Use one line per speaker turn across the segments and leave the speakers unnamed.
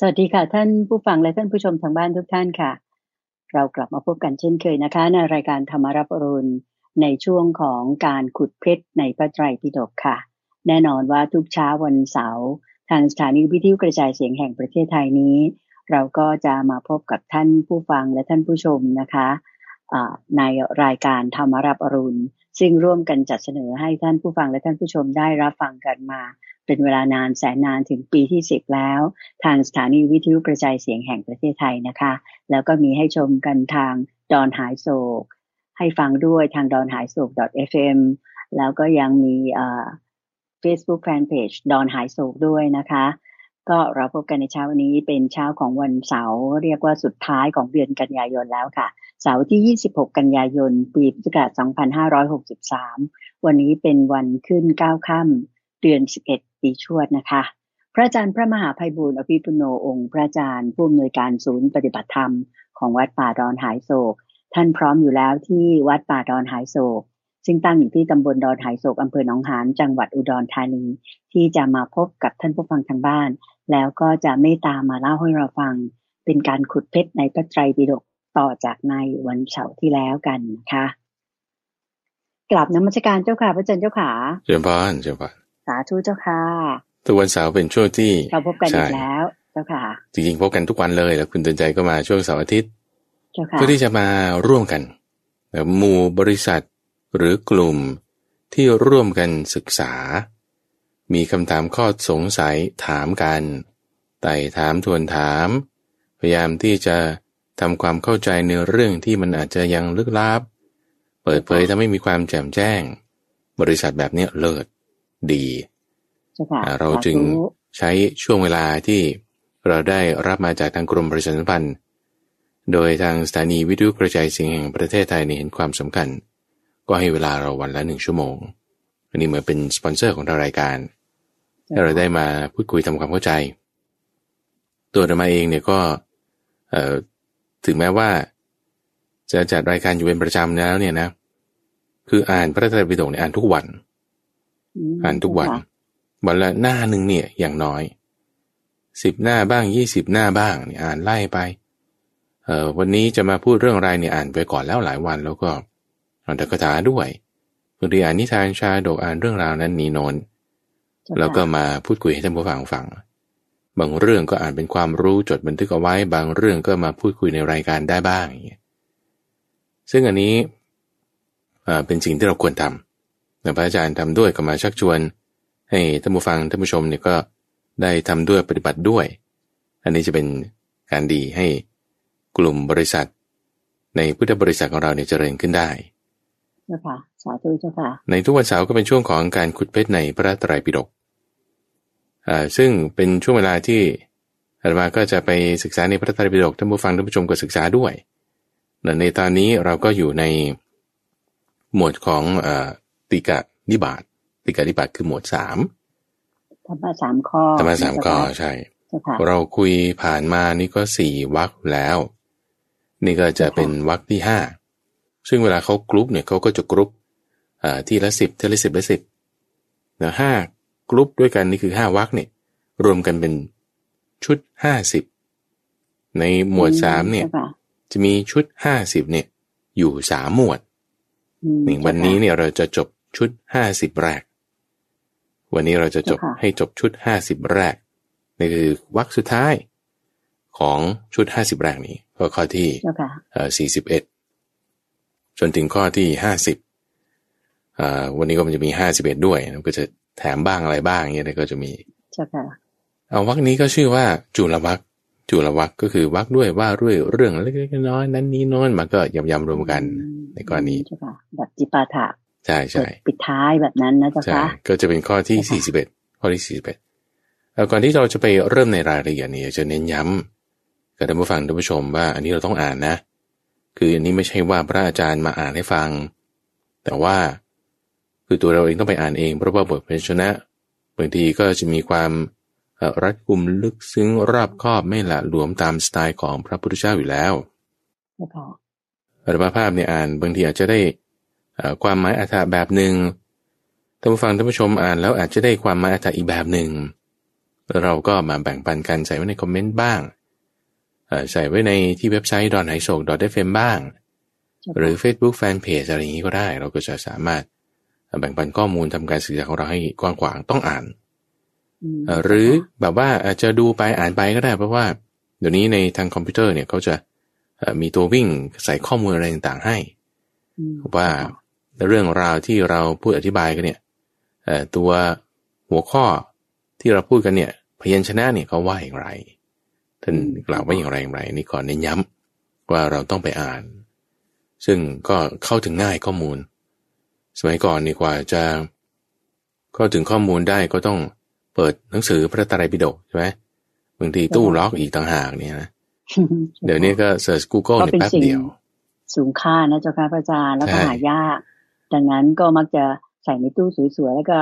สวัสดีค่ะ ท่านผู้ฟังและท่านผู้ชมทางบ้านทุกท่านค่ะ เรากลับมาพบกันเช่นเคยนะคะ ในรายการธรรมรับอรุณในช่วงของการขุดเพชรในพระไตรปิฎกค่ะ แน่นอนว่าทุกเช้าวันเสาร์ทางสถานีวิทยุกระจายเสียงแห่งประเทศไทยนี้ เราก็จะมาพบกับท่านผู้ฟังและท่านผู้ชมนะคะในรายการธรรมรับอรุณซึ่งร่วมกันจัดเสนอให้ท่านผู้ฟังและท่านผู้ชมได้รับฟังกันมา เป็นเวลานานแสนนานถึงปีที่สิบแล้ว ทางสถานีวิทยุกระจายเสียงแห่งประเทศไทยนะคะ แล้วก็มีให้ชมกันทางดอนหายโศก ให้ฟังด้วยทางดอนหายโศก .fm แล้วก็ยังมีเฟซบุ๊กแฟนเพจดอนหายโศกด้วยนะคะ ก็เราพบกันในเช้าวันนี้เป็นเช้าของวันเสาร์เรียกว่าสุดท้ายของเดือนกันยายนแล้วค่ะ เสาร์ที่ 26 กันยายน ปีพุทธศักราช2563 วันนี้เป็นวันขึ้น9ค่ำเดือน 11 ปีชวดนะคะ พระอาจารย์พระมหาภัยบูร์อภิปุโนองค์พระอาจารย์ผู้อำนวยการศูนย์ปฏิบัติธรรมของวัดป่าดอนหายโศก ท่านพร้อมอยู่แล้วที่วัดป่าดอนหายโศก ซึ่งตั้งอยู่ที่ตำบลดอนหายโศกอำเภอหนองหานจังหวัดอุดรธานี ที่จะมาพบกับท่านผู้ฟังทางบ้าน แล้วก็จะเมตตามาเล่าให้เราฟัง เป็นการขุดเพชรในพระไตรปิฎกต่อจากในวันเสาร์ที่แล้วกันนะคะกลับนมัสการเจ้าค่ะพระอาจารย์เจ้าขา
เจ้าพานเจ้าพาน
สาธุเจ้าค่ะ
ทุกวันเสาร์เป็นช่วงที่
เราพบกันอีกแล้วเจ้าค่ะ จ
ริงๆพบกันทุกวันเลยแล้วคุณเตือนใจก็มาช่วงเสาร์อาทิตย์
เพื่
อที่จะมาร่วมกันแบบหมู่บริษัทหรือกลุ่มที่ร่วมกันศึกษา มีคำถามข้อสงสัยถามกันไต่ถามทวนถาม พยายามที่จะทำความเข้าใจในเรื่องที่มันอาจจะยังลึกลับ เปิดเผยทำให้มีความแจ่มแจ้ง บริษัทแบบนี้เลิศ ดีเราจึงใช้ช่วงเวลาที่เราได้รับมาจากทางกรมประชาสัมพันธ์ โดยทางสถานีวิทยุกระจายเสียงแห่งประเทศไทยเห็นความสำคัญ ก็ให้เวลาเราวันละหนึ่งชั่วโมง อันนี้เหมือนเป็นสปอนเซอร์ของทางรายการถ้าเราได้มาพูดคุยทำความเข้าใจ ตัวธรรมาเองเนี่ยก็ถึงแม้ว่า จะจัดรายการอยู่เป็นประจำแล้วเนี่ยนะ คืออ่านพระไตรปิฎกเนี่ยอ่านทุกวัน อ่านทุกวัน วันละหน้าหนึ่งเนี่ยอย่างน้อยสิบหน้าบ้างยี่สิบหน้าบ้างเนี่ยอ่านไล่ไปเอ่อวันนี้จะมาพูดเรื่องอะไรเนี่ยอ่านไปก่อนแล้วหลายวันแล้วก็อ่านตะกถาด้วยบางทีอ่านนิทานชาดกอ่านเรื่องราวนั้นนีโนนแล้วก็มาพูดคุยให้ท่านผู้ฟังฟัง บางเรื่องก็อ่านเป็นความรู้จดบันทึกเอาไว้ บางเรื่องก็มาพูดคุยในรายการได้บ้างอย่างเงี้ยซึ่งอันนี้เป็นสิ่งที่เราควรทำแต่ พระอาจารย์ทำด้วยก็มาชักชวน ให้ท่านผู้ฟังท่านผู้ชมเนี่ยก็ได้ทำด้วยปฏิบัติด้วย อันนี้จะเป็นการดีให้กลุ่มบริษัท ในพุทธบริษัทของเราเนี่ยเจริญขึ้นได้
เจ้าค่ะสาธุเจ้าค่ะ
ในทุกวันเสาร์ก็เป็นช่วงของการขุดเพชรในพระไตรปิฎกอ่าซึ่งเป็นช่วงเวลาที่อาตมาก็จะไปศึกษาในพระไตรปิฎกท่านผู้ฟังท่านผู้ชมก็ศึกษาด้วย ในตอนนี้เราก็อยู่ในหมวดของอ ติกะนิบาตติกาธิบัติคือหมวดสาม
ธรรมะสามข้อ
ธรรมะสามข้อใช่เราคุยผ่านมานี่ก็สี่วรรคแล้ว นี่ก็จะเป็นวรรคที่ห้าซึ่งเวลาเขากรุ๊ปเนี่ยเขาก็จะกรุ๊ปทีละสิบทีละสิบละสิบแล้วห้ากรุ๊ปด้วยกันนี่คือห้าวรรคเนี่ย รวมกันเป็นชุดห้าสิบในหมวดสามเนี่ย จะมีชุดห้าสิบเนี่ย อยู่สามหมวดหนึ่งวันนี้เนี่ยเราจะจบ ชุดห้าสิบแรก วันนี้เราจะจบให้จบชุดห้าสิบแรกนี่คือวรรคสุดท้ายของชุดห้าสิบแรกนี้ก็ข้อที่สี่สิบเอ็ดจนถึงข้อที่ห้าสิบวันนี้ก็มันจะมีห้าสิบเอ็ดด้วยก็จะแถมบ้างอะไรบ้างเงี้ยก็จะมีเอาวรรคนี้ก็ชื่อว่าจุลวรรคจุลวรรคก็คือวรรคด้วยว่าด้วยเรื่องเล็กๆน้อยนั้นนี้น้อยมาก็ยำๆรวมกันในกรณี
แบบจิปาถะ
ใช่ใช่
ปิดท้ายแบบนั้นนะจ๊ะคะ
ก็จะเป็นข้อที่สี่สิบเอ็ดข้อที่สี่สิบเอ็ดแล้วก่อนที่เราจะไปเริ่มในรายละเอียดนี้จะเน้นย้ำกับท่านผู้ฟังท่านผู้ชมว่าอันนี้เราต้องอ่านนะ คืออันนี้ไม่ใช่ว่าพระอาจารย์มาอ่านให้ฟัง แต่ว่าคือตัวเราเองต้องไปอ่านเองเพราะว่าบทเพชนะบางทีก็จะมีความรัดกุมลึกซึ้งรอบคอบไม่ละหลวมตามสไตล์ของพระพุทธเจ้าอยู่แล้วอรมาภาพเนี่ยอ่านบางทีอาจจะได้ ความหมายอัฏฐแบบหนึ่งท่านผู้ฟังท่านผู้ชมอ่านแล้วอาจจะได้ความหมายอัฏฐอีกแบบหนึ่ง เราก็มาแบ่งปันกันใส่ไว้ในคอมเมนต์บ้าง ใส่ไว้ในที่เว็บไซต์ดอนไฮโศก .fm บ้าง หรือ Facebook Fanpage อะไรอย่างนี้ก็ได้ เราก็จะสามารถแบ่งปันข้อมูลทำการศึกษาของเราให้กว้างขวางต้องอ่าน หรือแบบว่าอาจจะดูไปอ่านไปก็ได้ เพราะว่าเดี๋ยวนี้ในทางคอมพิวเตอร์เนี่ยเขาจะมีตัววิ่งใส่ข้อมูลอะไรต่างๆให้ว่า เรื่องราวที่เราพูดอธิบายกันเนี่ยตัวหัวข้อที่เราพูดกันเนี่ย พยัญชนะเนี่ยเขาว่าอย่างไร ท่านกล่าวว่าอย่างไรอย่างไรนี่ขอเน้นย้ำว่าเราต้องไปอ่าน ซึ่งก็เข้าถึงง่ายข้อมูล สมัยก่อนนี่กว่าจะเข้าถึงข้อมูลได้ก็ต้องเปิดหนังสือพระไตรปิฎกใช่ไหมบางทีตู้ล็อกอีกต่างหากเนี่ยนะเดี๋ยวนี้ก็เสิร์ช Google ในแป๊บเดียว
สูงค่านะเจ้าค่ะพระอาจารย์แล้วก็หายาก ดังนั้นก็มักจะใส่ในตู้สวยๆแล้วก็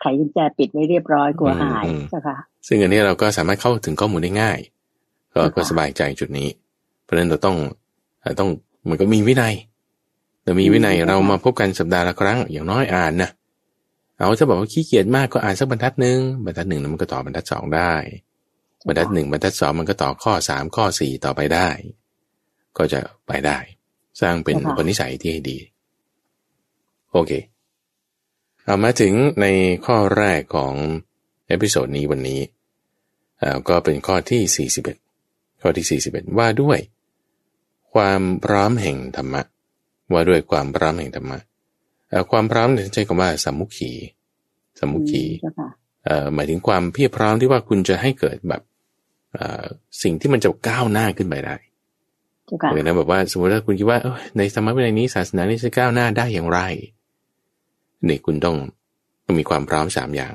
ไขกุญแจปิดไว้เรียบร้อยกลัวหายเจ้าค่ะ
ซึ่งอันนี้เราก็สามารถเข้าถึงข้อมูลได้ง่าย ก็ก็สบายใจจุดนี้ เพราะฉะนั้นเราต้องต้องมันก็มีวินัยเรามีวินัยเรามาพบกันสัปดาห์ละครั้งอย่างน้อยอ่านนะเอาถ้าบอกว่าขี้เกียจมากก็อ่านสักบรรทัดหนึ่งบรรทัดหนึ่งมันก็ต่อบรรทัดสองได้ บรรทัดหนึ่งบรรทัดสองมันก็ต่อข้อสามข้อสี่ต่อไปได้ ก็จะไปได้ สร้างเป็นคนนิสัยที่ให้ดี โอเค เอามาถึงในข้อแรกของ episode นี้วันนี้ก็เป็นข้อที่ 41 ข้อที่ 41 ว่าด้วย ความพร้อมแห่งธรรมะ ว่าด้วยความพร้อมแห่งธรรมะความพร้อมเนี่ยใช้คำว่าสมุขีสมุขีหมายถึงความเพียรพร้อมที่ว่าคุณจะให้เกิดแบบสิ่งที่มันจะก้าวหน้าขึ้นไปได้เหมือนนะแบบว่าสมมติถ้าคุณคิดว่าในธรรมะวินัยนี้ศาสนานี้จะก้าวหน้าได้อย่างไร นี่คุณต้องต้องมีความพร้อมสามอย่าง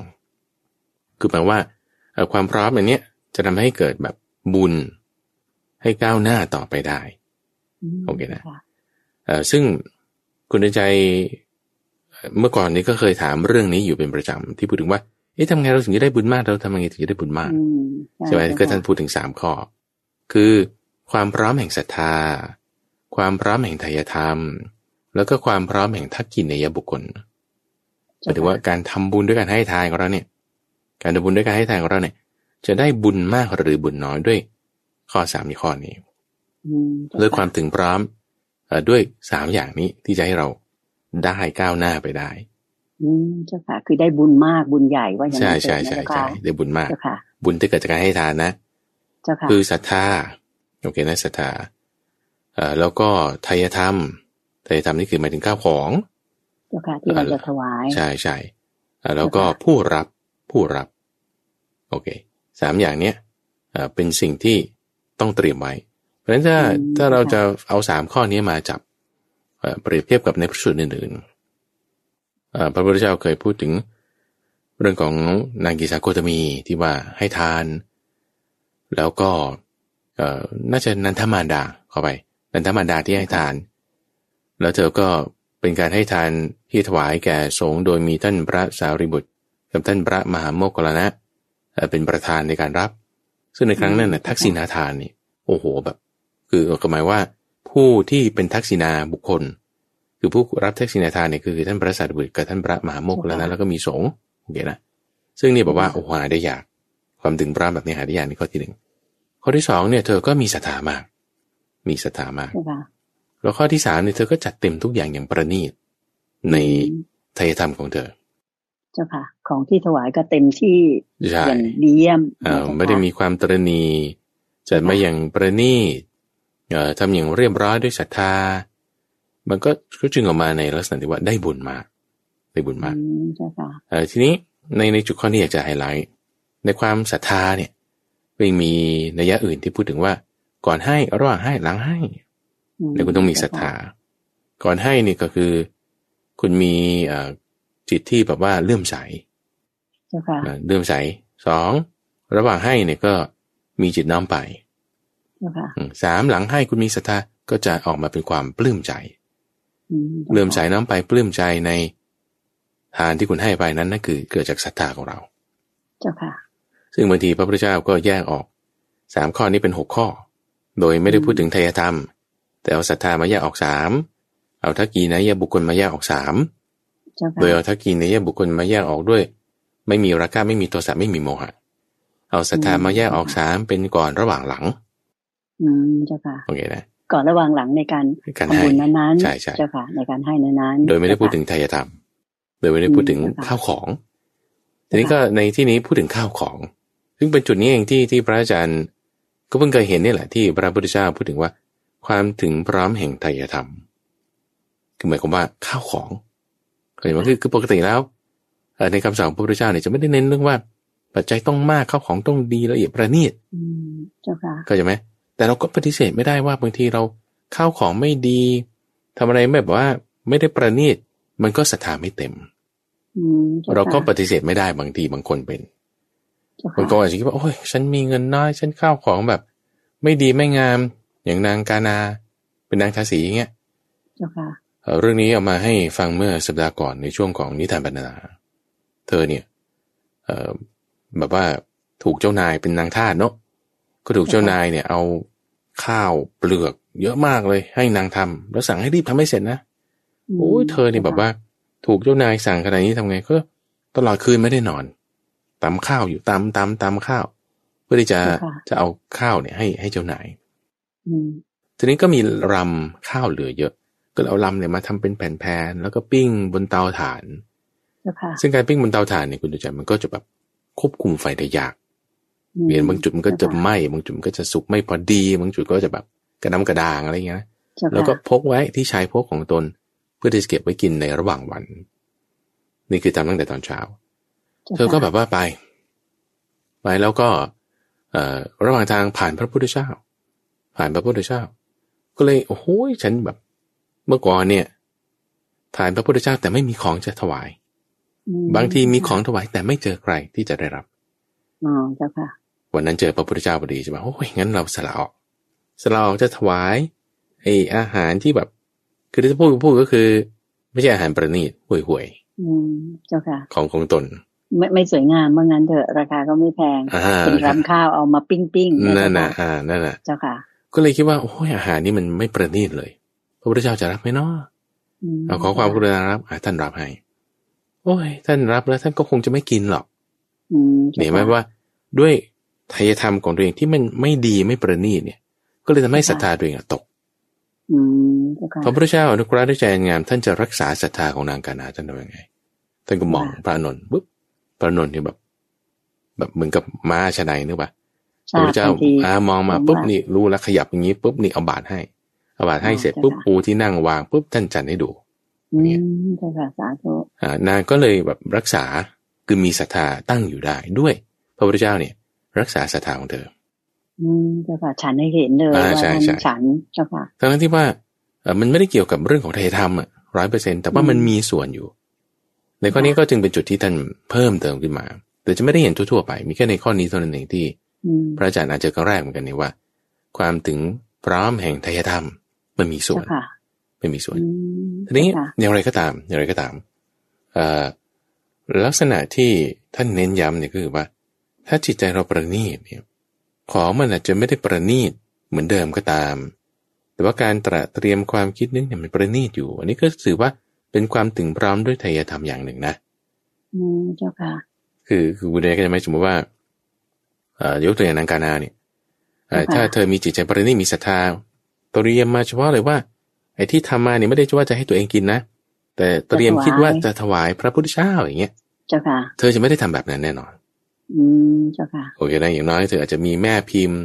คือแปลว่าความพร้อมอันนี้จะทำให้เกิดแบบบุญให้ก้าวหน้าต่อไปได้โอเคนะซึ่งคุณใจเมื่อก่อนนี้ก็เคยถามเรื่องนี้อยู่เป็นประจำที่พูดถึงว่าเอ๊ะทำไงเราถึงจะได้บุญมากเราทำยังไงถึงจะได้บุญมากใช่ไหมก็ท่านพูดถึงสามข้อ คือความพร้อมแห่งศรัทธา ความพร้อมแห่งทายธรรม แล้วก็ความพร้อมแห่งทักกินในยบุคคลห มายถึงว่าการทำบุญด้วยการให้ทานของเราเนี่ย การทำบุญด้วยการให้ทานของเราเนี่ย จะได้บุญมากหรือบุญน้อยด้วยข้อสามในข้อนี้ด้วยความถึงพร้อมด้วยสามอย่างนี้ที่จะให้เราได้ก้าวหน้าไปได้
อืมเจ้าค่ะ คือได้บุญมากบุญใหญ่ว่าอย่าง
นั้นใช่ใช่ใช่ใช่ได้บุญมาก บุญที่เกิดจากการให้ทานนะเจ้าค่ะคือศรัทธาโอเคนะศรัทธาเอ่อแล้วก็ทายธรรมทายธรรมนี่คือหมายถึงข้าวของ
เจ้าค่ะที่เราจะถวาย
ใช่ใช่แล้วก็ผู้รับผู้รับ โอเคสามอย่างเนี้ยเป็นสิ่งที่ต้องเตรียมไว้ เพราะฉะนั้นถ้าถ้าเราจะเอาสามข้อนี้มาจับเปรียบเทียบกับในพระสูตรอื่นๆพระพุทธเจ้าเคยพูดถึงเรื่องของนางกิสาโคตมีที่ว่าให้ทาน แล้วก็น่าจะนันทมารดาเข้าไป นันทมารดาที่ให้ทาน แล้วเธอก็ เป็นการให้ทานที่ถวายแก่สงฆ์โดยมีท่านพระสารีบุตร กับท่านพระมหาโมกขลนะเป็นประธานในการรับ ซึ่งในครั้งนั้นนะทักษิณาทานนี่โอ้โหแบบ คือหมายว่า ผู้ที่เป็นทักษิณาบุคคล คือผู้รับทักษิณาทานเนี่ยคือท่านพระสารีบุตรกับท่านพระมหาโมกขลนะแล้วก็มีสงฆ์โอเคนะซึ่งนี่บอกว่าโอ้โหหาได้ยาก ความถึงพระแบบนี้หาได้ยากนี่ข้อที่หนึ่งข้อที่สองเนี่ยเธอก็มีศรัทธามาก มีศรัทธามาก แล้วข้อที่สามเนี่ยเธอก็จัดเต็มทุกอย่างอย่างประณีตในทายธรรมของเธอ
เจ้าค่ะ ของที่ถวายก็เต็มที่อย่างดีเยี่ยม
เออไม่ได้มีความตรณีจัดมาอย่างประณีตเอ่อทำอย่างเรียบร้อยด้วยศรัทธา มันก็ก็จึงออกมาในลักษณะที่ว่าได้บุญมาก ได้บุญมาก
เจ้าค่ะ
เออทีนี้ในในจุดข้อนี้อยากจะไฮไลท์ในความศรัทธาเนี่ยไม่มีนัยยะอื่นที่พูดถึงว่า ก่อนให้ระหว่างให้หลังให้ เนี่ยคุณต้องมีศรัทธา ก่อนให้นี่ก็คือ คุณมีจิตที่แบบว่าเลื่อมใสเลื่อมใสสองระหว่างให้เนี่ยก็มีจิตน้อมไปสามหลังให้คุณมีศรัทธาก็จะออกมาเป็นความปลื้มใจเลื่อมใสน้อมไปปลื้มใจในทานที่คุณให้ไปนั้นนั่นคือเกิดจากศรัทธาของเรา
เจ้าค่ะ
ซึ่งบางทีพระพุทธเจ้าก็แยกออกสามข้อนี้เป็นหกข้อ โดยไม่ได้พูดถึงไทยธรรม แต่เอาศรัทธามาแยกออกสามเอาทักกีนะยบุคคลมาแยกออกสามโดยเอาทักกีนะยบุคคลมาแยกออกด้วย ไม่มีราคะไม่มีโทสะไม่มีโมหะ เอาศรัทธามาแยกออกสามเป็นก่อนระหว่างหลัง
อืมเจ้าค่ะ
โอเคนะ
ก่อนระหว่างหลังในการ
การ
ทำ
ให้
บุญนั้นๆ
ใช่ใช่
เจ้าค่ะ ในการให้นั้นๆ
โดยไม่ได้พูดถึงไทยธรรมโดยไม่ได้พูดถึง
อืม
ข้าวของทีนี้ก็ในที่นี้พูดถึงข้าวของ ซึ่งเป็นจุดนี้เองที่ที่พระอาจารย์ ก็เพิ่งเคยเห็นนี่แหละที่พระพุทธเจ้าพูดถึงว่า ความถึงพร้อมแห่งไทยธรรม คือหมายความว่าข้าวของเข้าใจไหมคือคือปกติแล้วเอ่อในคำสอนของพระพุทธเจ้าเนี่ยจะไม่ได้เน้นเรื่องว่า ปัจจัยต้องมากข้าวของต้องดีละเอียดประณีต
อืมเจ้าค่ะ
เข้าใจไหมแต่เราก็ปฏิเสธไม่ได้ว่าบางทีเราข้าวของไม่ดีทำอะไรไม่แบบว่า ไม่ได้ประณีตมันก็ศรัทธาไม่เต็ม
อืมจ้ค่ะ
เราก็ปฏิเสธไม่ได้บางทีบางคนเป็น
เจ้าค่ะ
บางคนอาจจะคิดว่าโอ้ยฉันมีเงินน้อย ฉันข้าวของแบบ ไม่ดีไม่งาม อย่างนางกานา เป็นนางทาสีอย่างเงี้ย
เจ้าค่ะ
เอ่อเรื่องนี้เอามาให้ฟังเมื่อสัปดาห์ก่อนในช่วงของนิทานบรรณนาเธอเนี่ยเอ่อแบบว่าถูกเจ้านายเป็นนางทาสเนาะก็ถูกเจ้านายเนี่ย เอาข้าวเปลือก เยอะมากเลย ให้นางทำแล้วสั่งให้รีบทำให้เสร็จนะโอ้ยเธอเนี่ยแบบว่า ถูกเจ้านายสั่งขนาดนี้ทำไงก็ตลอดคืนไม่ได้นอนตำข้าวอยู่ตำตำตำข้าว เพื่อที่จะจะเอาข้าวเนี่ยให้ให้เจ้านาย
อืม
ทีนี้ก็มีรำข้าวเหลือเยอะ ก็เลยเอารำเนี่ยมาทำเป็นแผ่นๆแล้วก็ปิ้งบนเตาถ่าน
เจ้าค่ะ
ซึ่งการปิ้งบนเตาถ่านเนี่ยคุณดูใจมันก็จะแบบควบคุมไฟได้ยาก
อืม
เวียนบางจุดมันก็จะไหม้บางจุดมันก็จะสุกไม่พอดี บางจุดก็จะแบบกระน้ำกระด่างอะไรอย่างเงี้ยนะ
เจ้าค่ะ
แล้วก็พกไว้ที่ชายพกของตน เพื่อที่จะเก็บไว้กินในระหว่างวัน นี่คือทำตั้งแต่ตอนเช้า
จ้า
เธอก็แบบว่าไป ไปแล้วก็เอ่อระหว่างทางผ่านพระพุทธเจ้า ผ่านพระพุทธเจ้า ก็เลยโอ้โหฉันแบบเมื่อก่อนเนี่ยผ่านพระพุทธเจ้าแต่ไม่มีของจะถวาย
อื
บางทีมีของถวายแต่ไม่เจอใครที่จะได้รับ
อ๋อเจ้าค่ะ
วันนั้นเจอพระพุทธเจ้าพอดีใช่ไหมโอ้ยงั้นเราสละออกสละออกจะถวายไออาหารที่แบบ คือที่จะพูดพูดก็คือ ไม่ใช่อาหารประณีตห่วยห่วย
อืมเจ้าค่ะ
ๆของของตน
ไม่ไม่สวยงามว่างั้นเถอะราคาก็ไม่แพง
อ่า
เป็นรำข้าวเอามาปิ้งปิ้งๆเย
นั่นน่ะ
เจ้าค่ะ
อ่านั่นน่ะ
เจ้าค่ะ
ก็เลยคิดว่าโอ้ยอาหารนี่มันไม่ประณีตเลย พระพุทธเจ้าจะรับไหมเนาะ
ม
เอาขอความกรุณารับอะท่านรับให้ โอ้ย ท่านรับแล้วท่านก็คงจะไม่กินหรอก
อืมจ้า
เห็นไหม
ค่ะ
ว่าด้วยทายธรรมของตัวเองที่มันไม่ดีไม่ประณีตเนี่ย ก็เลยทำให้ศรัทธาตัวเองอะตก
อืมเจ้าค่ะ
พระพุทธเจ้าอนุเคราะห์ด้วยใจอันงามท่านจะรักษาศรัทธาของนางกานาท่านทำยังไง ท่านก็มองพระอานนท์ปุ๊บพระอานนท์เนี่ยแบบ แบบเหมือนกับม้าชะไนนึกปะ พ
ใช่
ระพุทธเจ้า
บางที
อ่ามองมา
ผม
ปุ๊บ
ว่า
นี่รู้แล้วขยับอย่างนี้ปุ๊บนี่เอาบาตรให้เอาบาตรให้
อ๋อ
เสร็จ
เจ้า
ปุ๊บ
ค่ะ
ปูที่นั่งวางปุ๊บท่านจัดให้ดู
อืม
เนี่ย
เจ้าค่ะสาธุ
อ่านางก็เลยแบบรักษาคือมีศรัทธาตั้งอยู่ได้ด้วย พระพุทธเจ้าเนี่ย รักษาศรัทธาของเธอ
อืมเจ้าค่ะฉันให้เห็นเลย
อ่า
ว่า
ใช่
ท่าน
ใช่
ฉันเจ้าค่ะ
ทั้งที่ว่าเอ่อมันไม่ได้เกี่ยวกับเรื่องของไทยธรรมอะร้อยเปอร์เซ็นแต่ว่า
อืม
มันมีส่วนอยู่ ในข้อนี้ก็จึงเป็นจุดที่ท่านเพิ่มเติมขึ้นมา แต่จะไม่ได้เห็นทั่วๆไป มีแค่ในข้อนี้เท่านั้นเองที่
อืม
พระอาจารย์อาจจะครั้งแรกเหมือนกันเนี่ยว่า ความถึงพร้อมแห่งไทยธรรม มันมีส่ว
เจ้านค่ะ
ไม่มีส่วน
อืม
ทีนี้
เจ้าค่ะ
อย่างไรก็ตามอย่างไรก็ตามเอ่อลักษณะที่ท่านเน้นย้ำเนี่ยก็คือว่า ถ้าจิตใจเราประณีตเนี่ยของมันอาจจะไม่ได้ประณีตเหมือนเดิมก็ตาม แต่ว่าการตระเตรียมความคิดนึกเนี่ยมันประณีตอยู่ อันนี้ก็ถือว่าเป็นความถึงพร้อมด้วยไทยธรรมอย่างหนึ่งนะ
อืมเจ้าค่ะ
คือคือคุณเดชก็จะไม่สมมติว่าเอ่อ ยกตัวอย่างนางกานาเนี่ยเอ่อ
ค่ะ
ถ้าเธอมีจิตใจประณีตมีศรัทธาเตรียมมาเฉพาะเลยว่า ไอ้ที่ทำมาเนี่ยไม่ได้ว่าจะให้ตัวเองกินนะ แต่เตรียมคิดว่าจะถวายพระพุทธเจ้าอย่างเงี้ย
เจ้าค่ะ
เธอจะไม่ได้ทำแบบนั้นแน่นอน
อืม เจ้าค่ะ
โอเคนะอย่างน้อยเธออาจจะมีแม่พิมพ์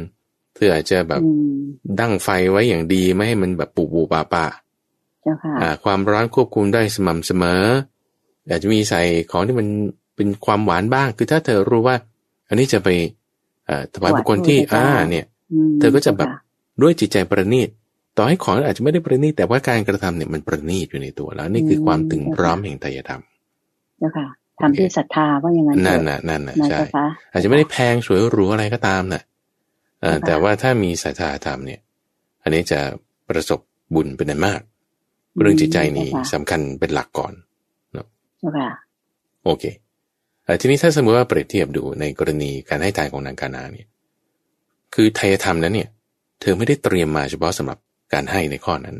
เธออาจจะแบบ
อืม
ดั้งไฟไว้อย่างดีไม่ให้มันแบบปูปูปาปา
เจ้าค่ะ
อ่าความร้อนควบคุมได้สม่ำเสมอ อาจจะมีใส่ของที่มันเป็นความหวานบ้าง คือถ้าเธอรู้ว่า อันนี้จะไปเอ่อ ถวายบุคคลที่อ่าเนี่ย
ม
เธอก็จะแบบ
เาค่
ด้วยจิตใจประณีตต่อให้ของอาจจะไม่ได้ประณีตแต่ว่าการกระทำเนี่ยมันประณีตอยู่ในตัวแล้ว นี่คือความถึงพร้อมแห่งไตรธรรม
เจ้าค่ะทำด้วยศรัทธาว่าอย่างนั้น
นั่น
เถอะ
น่ะนั่นน่ะ
นะ
ใช่
เจ้าค่ะ
อาจจะไม่ได้แพงสวยหรูอะไรก็ตามน่ะเอ่อ
ค่ะ
แต่ว่าถ้ามีศรัทธาธรรมเนี่ย อันนี้จะประสบบุญเป็นอันมาก เรื่องจิตใจนี่
เจ้าค่ะ
สำคัญเป็นหลักก่อน
เจ้าค่ะ
โอเคเอ่อ ทีนี้ถ้าสมมติว่าเปรียบเทียบดูในกรณีการให้ทานของนางกานาเนี่ยคือไทยธรรมนั้นเนี่ย เธอไม่ได้เตรียมมาเฉพาะสำหรับการให้ในข้อนั้น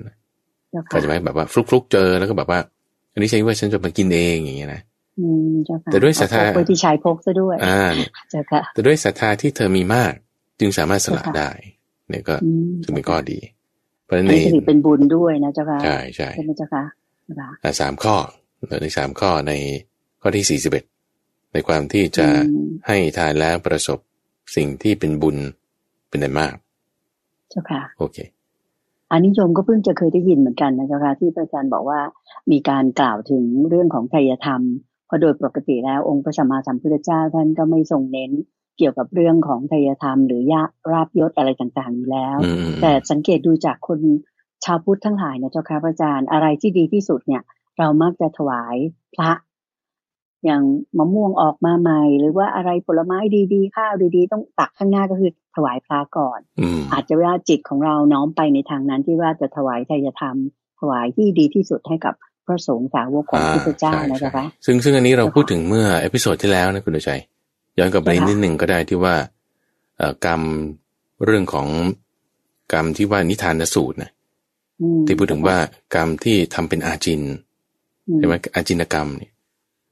เจ้า
เข้า
ค่ะ
ใจไหมแบบว่าฟลุกๆเจอแล้วก็แบบว่า อันนี้ใช่ว่าฉันจะมากินเองอย่างเงี้ยนะ
อืมเจ้าค่ะ
แต่ด้วยศรัทธา
เอพกไว้ที่ชายพกซะด้วย
อ่าเนี่ย
เจ้าค่ะ
แต่ด้วยศรัทธาที่เธอมีมาก จึงสามารถสละ
เจ้าค่ะ
ได้ เนี่ยก็
อืม
จึงเป็นข้อดี เพราะฉะ
อั
นั้นนใน
นี้ถือเป็นบุญด้วยนะเจ้าค่ะ
ใช่ใช่
ใช่ไหมเจ้าค่ะเจ้าค่ะ
อ่าสามข้อในสามข้อในข้อที่สี่สิบเอ็ด ในความที่จะ
อืม
ให้ทานแล้วประสบสิ่งที่เป็นบุญเป็นอันมาก
เจ้าค่ะ
โอเค
อันนี้โยมก็เพิ่งจะเคยได้ยินเหมือนกันนะเจ้าค่ะที่พระอาจารย์บอกว่ามีการกล่าวถึงเรื่องของไตรยธรรมเพราะโดยปกติแล้วองค์พระสัมมาสัมพุทธเจ้าท่านก็ไม่ทรงเน้นเกี่ยวกับเรื่องของไตรยธรรม หรือยะราบยศอะไรต่างๆอยู่แล้ว
อืม
แต่สังเกตดูจากคนชาวพุทธทั้งหลายนะเจ้าค่ะพระอาจารย์อะไรที่ดีที่สุดเนี่ย เรามักจะถวายพระ อย่างมะม่วงออกมาใหม่ หรือว่าอะไรผลไม้ดีๆ ข้าวดีๆ ต้องตักข้างหน้าก็คือถวายพระก่อน
อืม
อาจจะว่าจิตของเราน้อมไปในทางนั้นที่ว่าจะถวายไทยธรรม ถวายที่ดีที่สุดให้กับพระสงฆ์สาวกของพระพุทธเจ้า
ใช่
นะ
ใช่
เจ้าค่ะ
ซึ่งซึ่งอันนี้เรา
เจ้าค่ะ
พูดถึงเมื่อ episode ที่แล้วนะคุณดชัยย้อนกลับไป
เจ้าค่ะ
นิดหนึ่งก็ได้ที่ว่าเอ่อกรรมเรื่องของกรรมที่ว่านิทานสูตรนะ
อืม
ที่พูดถึงว่ากรรมที่ทำเป็นอาจิน
อืม
ใช่ไหมอาจินกรรมเนี่ย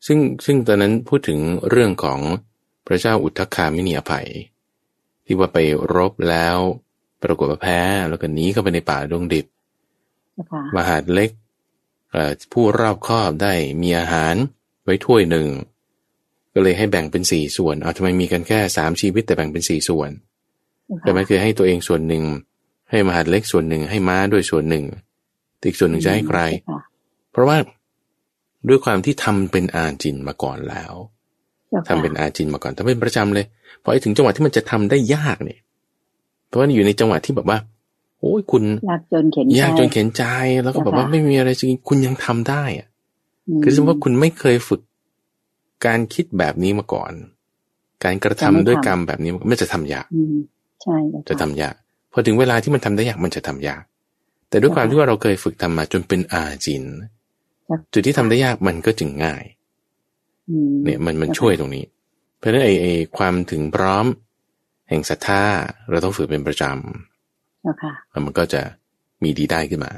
ซึ่งซึ่งตอนนั้นพูดถึงเรื่องของพระเจ้าอุทธคามิเนียภัย ที่ว่าไปรบแล้ว ปรากฏว่าแพ้แล้วก็หนีเข้าไปในป่าดงดิบ
เจ้าค่ะ
มหาดเล็กเอ่อผู้รอบคอบได้มีอาหารไว้ถ้วยหนึ่ง ก็เลยให้แบ่งเป็นสี่ส่วนเอาทำไมมีกันแค่สามชีวิตแต่แบ่งเป็นสี่ส่วน
เจ้าค่ะ
แต่ไม่คือให้ตัวเองส่วนหนึ่ง ให้มหาดเล็กส่วนหนึ่งให้ม้าด้วยส่วนหนึ่งแต่อีกส่วนหนึ่งจะให้ใคร
เจ้าค่ะ
เพราะว่า ด้วยความที่ทำเป็นอาจินมาก่อนแล้ว
เจ้า
ทำ
ค่ะ
เป็นอาจินมาก่อนทำเป็นประจำเลยพอไอ้ถึงจังหวะที่มันจะทำได้ยากเนี่ย เพราะว่าอยู่ในจังหวะที่แบบว่า โอ้ยคุณ
ยากจนเข็น
ยาก
ใจ
จนเข็นใจแล้วก็แบบว่า
เจ้าค่ะ
ไม่มีอะไรจริงคุณยังทำได้อะ
ม
คือสมมติว่าคุณไม่เคยฝึก การคิดแบบนี้มาก่อน การกระทำ
จะไม่ทำ
ด้วยกรรมแบบนี้มันจะทำยาก
อืมใช่เจ้า
จะ
ค่ะ
ทำยากพอถึงเวลาที่มันทำได้ยากมันจะทำยากแต่ด้วยความ
เจ้าค่ะ
ที่ว่าเราเคยฝึกทำมาจนเป็นอาจิน
เจ้า
จุดที่ทำได้ยากมันก็จึงง่าย
อืม
เนี่ยมันมัน
เจ้าค่ะ
ช่วยตรงนี้ เพราะฉะนั้นไอ้ไอ้ความถึงพร้อม แห่งศรัทธาเราต้องฝึกเป็นประจ
เจ้าค่ะำ
แล้วมันก็จะมีดีได้ขึ้นมา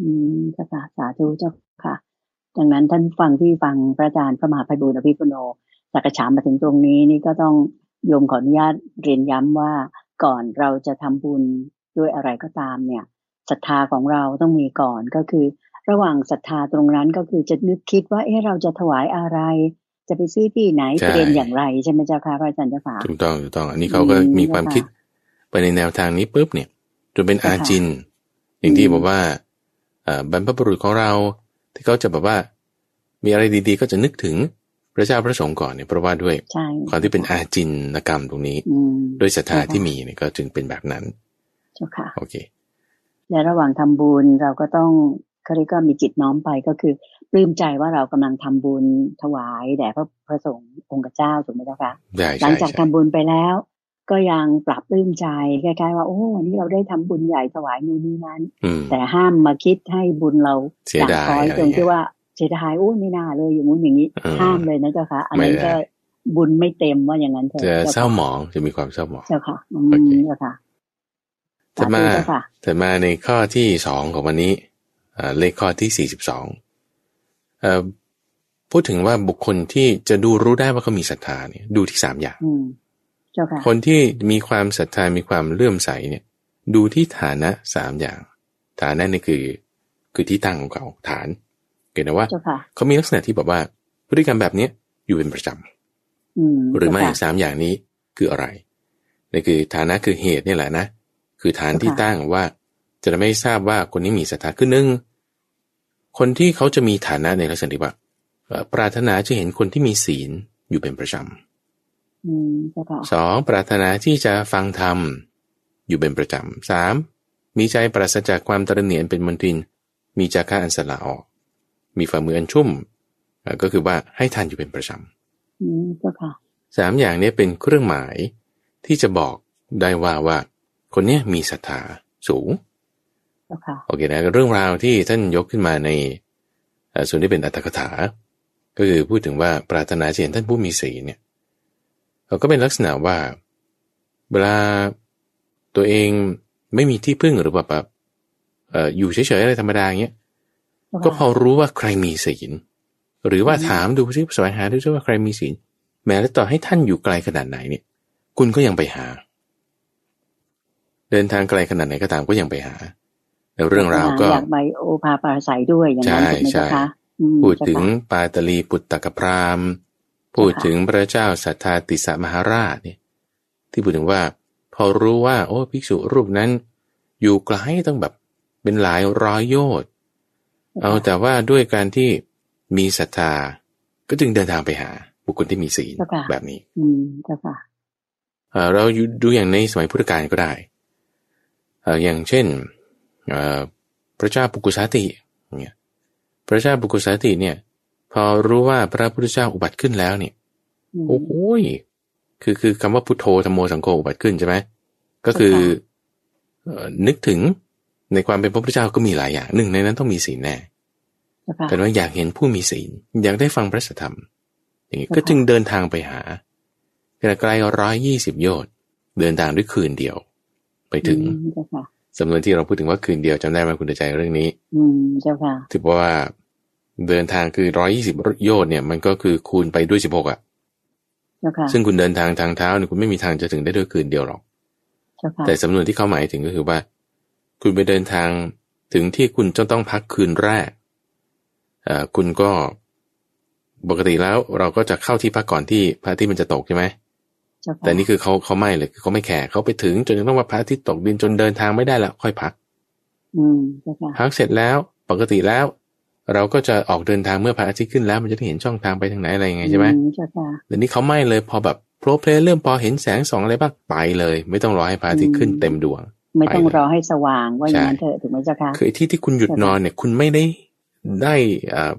อืมเจ้าค่ะสาธุเจ้าค่ะดังนั้นท่านฟังที่ฟังพระอาจารย์พระมหาไพบูลย์อภิปุโนสักฉามมาถึงตรงนี้นี่ก็ต้องโยมขออนุญาตเรียนย้ำว่าก่อนเราจะทำบุญด้วยอะไรก็ตามเนี่ยศรัทธาของเราต้องมีก่อนก็คือ ระหว่างศรัทธาตรงนั้นก็คือจะนึกคิดว่า เอ๊ะเราจะถวายอะไร จะไปซื้อที่ไหน
ใช่
เตรียมอย่างไรใช่ไหมเจ้าค่ะพระอาจารย์เจ้าค่ะ
ถูกต้องถูกต้อง อันนี้เขาก็
อืม
มีความ
เจ้าค่ะ
คิดไปในแนวทางนี้ปุ๊บเนี่ยจนเป็น
เจ้า
อา
ค่ะ
จิน อย่างที่
อืม
บอกว่าเอ่อบรรพบุรุษของเราที่เขาจะแบบว่า มีอะไรดีๆ ก็จะนึกถึงพระเจ้าพระสงฆ์ก่อนเนี่ยเพราะว่าด้วย
ใช่
ความที่เป็นอาจินกรรมตรงนี้
อืม
ด้วยศรัทธา
เจ้าค่ะ
ที่มีเนี่ยก็จึงเป็นแบบนั้น
เจ้าค่ะ
โอเค
และระหว่างทำบุญเราก็ต้อง เขาเรียกว่ามีจิตน้อมไปก็คือปลื้มใจว่าเรากำลังทำบุญถวายแด่พระพระสงฆ์องค์เจ้าถูกไหมเจ้าคะ
ใช่
หลั
ใช่
งจาก
ใช่
ทำบุญไปแล้ว ก็ยังปรับปลื้มใจคล้ายๆว่าโอ้วันนี้เราได้ทำบุญใหญ่ถวายนู่นนี่นั้น
อืม
แต่ห้ามมาคิดให้บุญเรา
เสียดาย
ด่างพร้อย
อะไร
ตรง
เงี้
ที่
ย
ว่าเสียดายโอ้ไม่น่าเลยอย่างงู้นอย่างนี้
เออ
ห้ามเลยนะเจ้าค่ะอันนั้น
ไม่ได้
ก็บุญไม่เต็มว่าอย่างนั้นเถอะ
จะ
จ้
เศร้า
ค่ะ
หมองจะมีความเศร้าหมอง
เจ้าค่ะอื
โอเค
มเจ้าค่ะ
ถัดมา
สธุเจ้าค่ะ
ถัดมาในข้อที่สองของวันนี้ เอ่อเลขข้อที่สี่สิบสองเอ่อพูดถึงว่าบุคคลที่จะดูรู้ได้ว่าเขามีศรัทธาเนี่ยดูที่สามอย่าง
อืมเจ้าค่ะ
คนที่มีความศรัทธามีความเลื่อมใสเนี่ย ดูที่ฐานะสามอย่าง ฐานะนี่คือ คือที่ตั้งของเขาฐานเกิดนะว่า
เจ้าค่ะ
เขามีลักษณะที่แบบว่าพฤติกรรมแบบเนี้ยอยู่เป็นประจำ
อืม
หรือไม่
เจ้าค่ะ
สามอย่างนี้คืออะไรนี่คือฐานะคือเหตุนี่แหละนะ คือฐานที่
ค่ะ
ตั้งว่า จะไม่ทราบว่าคนนี้มีศรัทธาคือหนึ่งคนที่เขาจะมีฐานะในลักษณะที่ว่าเอ่อปรารถนาจะเห็นคนที่มีศีลอยู่เป็นประจ
อืมเจ้าค่ะำ
สองปรารถนาที่จะฟังธรรมอยู่เป็นประจำสามมีใจปราศจากความตระเหนียนเป็นมนทิน มีจาคะอันสละออก มีฝ่ามืออันชุ่มเอ่อก็คือว่าให้ทานอยู่เป็นประจำ
อืมเจ้าค่ะ
สามอย่างนี้เป็นเครื่องหมายที่จะบอกได้ว่าว่า คนเนี้ยมีศรัทธาสูง
เจ้าค่ะ
โอเคนะเรื่องราวที่ท่านยกขึ้นมาในเอ่อส่วนที่เป็นอัตถกถา ก็คือพูดถึงว่าปรารถนาจะเห็นท่านผู้มีศีลเนี่ยเราก็เป็นลักษณะว่า เวลาตัวเองไม่มีที่พึ่งหรือว่าแบบเอ่ออยู่เฉยๆอะไรธรรมดาอย่างเงี้ย
เจ้าค่ะ
ก็พอรู้ว่าใครมีศีลหรือว่าถามดูซิแสวงหาดูซิว่าใครมีศีลแม้แล้วต่อให้ท่านอยู่ไกลขนาดไหนเนี่ย คุณก็ยังไปหา เดินทางไกลขนาดไหนก็ตามก็ยังไปหา แล้วเรื่องราวก็
อยากไปโอภาปราศัยด้วยอย่างนั้นถูกไหมคะ
พูดถึงปาตลีปุตตะกพรามพูดถึงพระเจ้าสัทธาติสมหาราชเนี่ย ที่พูดถึงว่า พอรู้ว่า โอ้ภิกษุรูปนั้น อยู่ไกลต้องแบบเป็นหลายร้อยโยชน์เอาแต่ว่าด้วยการที่มีศรัทธาก็จึงเดินทางไปหา บุคคลที่มีศีลแบบนี้
อืมเจ้าค่ะ
เราดูอย่างในสมัยพุทธกาลก็ได้อย่างเช่น พระเจ้าปุกุสาติเนี่ยพระเจ้าปุกุสาติเนี่ย พอรู้ว่าพระพุทธเจ้าอุบัติขึ้นแล้วเนี่ยโอ้โหคือคือคำว่าพุทโธธรรมโมสังโฆอุบัติขึ้นใช่ไหมก็คือนึกถึงในความเป็นพระพุทธเจ้าก็มีหลายอย่างหนึ่งในนั้นต้องมีศีลแน่แต่ว่าอยากเห็นผู้มีศีลอยากได้ฟังพระธรรม อย่างนี้ก็จึงเดินทางไปหาไกลร้อยยี่สิบโยชน์เดินทางด้วยคืนเดียว ไปถึง สำนวนที่เราพูดถึงว่าคืนเดียวจำได้ไหมคุณใจเรื่องนี้
อืมเจ้าค่ะ
ถือว่าเดินทางคือร้อยี่สิบโยชน์เนี่ย มันก็คือคูณไปด้วยสิบหกอะซึ่งคุณเดินทางทางเท้าเนี่ยคุณไม่มีทางจะถึงได้ด้วยคืนเดียวหรอกแต่สำนวนที่เขาหมายถึงก็คือว่า คุณไปเดินทางถึงที่คุณจะต้องพักคืนแรกอ่าคุณก็ปกติแล้วเราก็จะเข้าที่พักก่อนที่พระอาทิตย์มันจะตกใช่ไหม แต่นี่คือเขาเขาไม่เลยเขาไม่แข่เขาไปถึงจนต้องว่าพระอาทิตย์ตกดินจนเดินทางไม่ได้แล้วค่อยพัก
อืม
พักเสร็จแล้วปกติแล้ว เราก็จะออกเดินทางเมื่อพระอาทิตย์ขึ้นแล้ว มันจะได้เห็นช่องทางไปทางไหนอะไรยังไงใช่ไหมแต่นี้เขาไม่เลยพอแบบโปรเพลเริ่มพอเห็นแสงสองอะไรบ้างไปเลย ไม่ต้องรอให้พระอาทิตย์ขึ้นเต็มดวง
ไม่ต้องรอให้สว่างว่าอย่างนั้นเถอะถูกไหมเจ้าค่ะ
คือที่ที่คุณหยุดนอนเนี่ย คุณไม่ได้ได้อ่า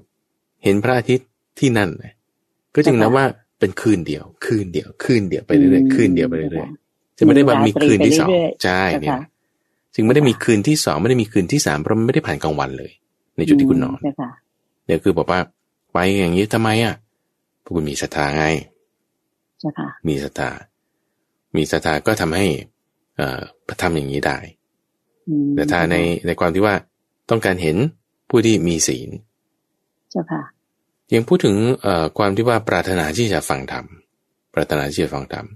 เห็นพระอาทิตย์ที่นั่นก็จึงนับว่า เป็นคืนเดียว คืนเดียว คืนเดียวไปเรื่อยๆคืนเดียวไปเรื่อยๆจะไม่ได้ว่ามีคืนที่สองใช่เนี่ยจึงไม่ได้มีคืนที่สองไม่ได้มีคืนที่สามเพราะมันไม่ได้ผ่านกลางวันเลย ในจุดที่คุณนอนเนี่ยคือบอกว่าไปอย่างนี้ทำไมอะเพราะคุณมีศรัทธาไงมีศรัทธามีศรัทธาก็ทำให้ เอ่อพระธรรมอย่างนี้ได้ศรัทธาในในความที่ว่าต้องการเห็นผู้ที่มีศีล
เจ้าค่ะ
ยังพูดถึงความที่ว่าปรารถนาที่จะฟังธรรมปรารถนาที่จะฟังธรรม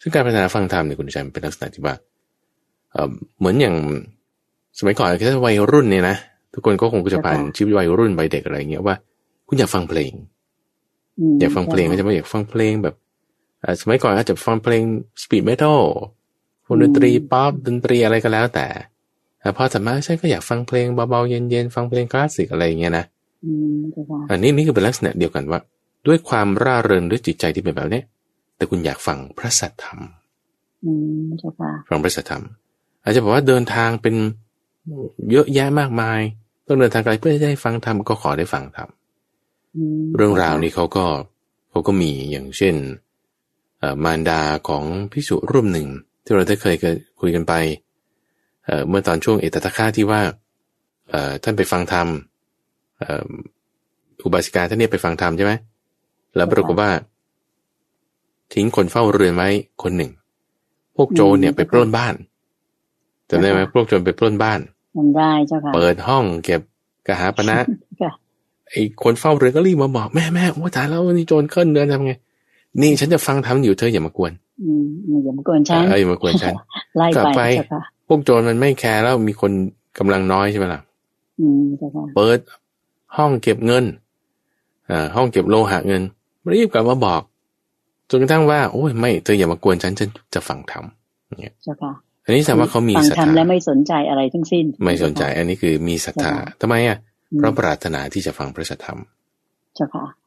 ซึ่งการปรารถนาฟังธรรมเนี่ยคุณใจเป็นลักษณะที่ว่าเหมือนอย่างสมัยก่อนแค่วัยรุ่นเนี่ยนะทุกคนก็คงจะผ่านชีวิตวัยรุ่นวัยเด็กอะไรเงี้ยว่า คุณอยากฟังเพลง อยากฟังเพลงก็จะไม่อยากฟังเพลงแบบสมัยก่อนอาจจะฟังเพลงspeed metal ดนตรีป๊อปดนตรีอะไรก็แล้วแต่พอสามารถใช่ก็อยากฟังเพลงเบาๆเย็นๆฟังเพลงคลาสสิกอะไรเงี้ยนะ อันนี้นี่คือเป็นลักษณะเดียวกันว่า ด้วยความร่าเริงด้วยจิตใจที่เป็นแบบนี้แต่คุณอยากฟังพระสัทธรรมฟังพระสัทธรรม อาจจะบอกว่าเดินทางเป็นเยอะแยะมากมาย ต้องเดินทางไกลเพื่อจะได้ฟังธรรมก็ขอได้ฟังธรรมเรื่องราวนี้เขาก็เขาก็มีอย่างเช่นมารดาของพิสุรูปหนึ่ง ที่เราได้เคยคุยกันไปเมื่อตอนช่วงเอตตะค่าที่ว่าท่านไปฟังธรรม อุบาสิกาท่านเนี่ยไปฟังธรรมใช่ไหมแล้วปรากฏว่า ทิ้งคนเฝ้าเรือนไว้คนหนึ่ง พวกโจรเนี่ยไปปล้นบ้านจำได้ไหมพวกโจรไปปล้นบ้าน
จำได้เจ้าค่ะ
เปิดห้องเก็บกระหาปณะไอ้คนเฝ้าเรือนก็รีบมาบอกแม่แม่โอ้ตายแล้วนี่โจรขึ้นเรือนทำไง นี่ฉันจะฟังทำอยู่เธออย่ามากวน
อืมอย่ามากวนฉัน
เอออย่ามากวนฉันกลับไป พวกโจรมันไม่แคร์แล้วมีคนกำลังน้อยใช่ไหมล่ะเปิด ห้องเก็บเงินอ่าห้องเก็บโลหะเงินรีบกลับมาบอกจนกระทั่งว่าโอ้ยไม่เธออย่ามากวนฉันฉันจะฟังธรรมเนี่ยอันนี้แสดงว่าเขามีศรัทธา
และไม่สนใจอะไรทั้งสิ้น
ไม่สนใจ อันนี้คือมีศรัทธาทำไมอะเพราะปรารถนาที่จะฟังพระธรรม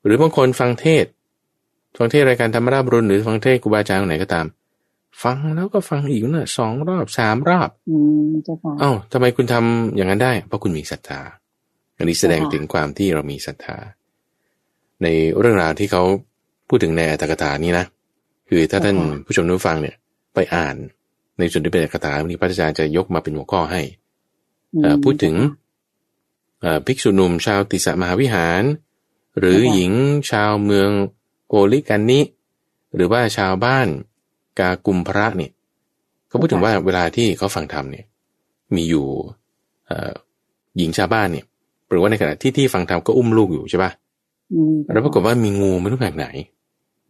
หรือบางคนฟังเทศฟังเทศรายการธรรมราบรุนหรือฟังเทศครูบาอาจารย์ไหนก็ตาม ฟังแล้วก็ฟังอีกน่ะสองรอบสามรอบ
อืมเจ้าค่ะ
อ้าวทำไมคุณทำอย่างนั้นได้ เพราะคุณมีศรัทธา อันนี้แสดงถึงความที่เรามีศรัทธา ในเรื่องราวที่เขาพูดถึงในอัตถกถานี้นะ คือถ้าท่านผู้ชมผู้ฟังเนี่ย ไปอ่านในส่วนที่เป็นอัตถกถาวันนี้พระอาจารย์จะยกมาเป็นหัวข้อให้พูดถึงภิกษุหนุ่มชาวติสมหาวิหาร หรือหญิงชาวเมืองโกลิกันนิหรือว่าชาวบ้านกากุมพระเนี่ยเขาพูดถึงว่าเวลาที่เขาฟังธรรมเนี่ย มีอยู่หญิงชาวบ้านเนี่ย หรือว่าในขณะที่ที่ฟังธรรมก็อุ้มลูกอยู่ใช่ปะ
อืม
แล้วปรากฏว่ามีงูไม่รู้แบบไหน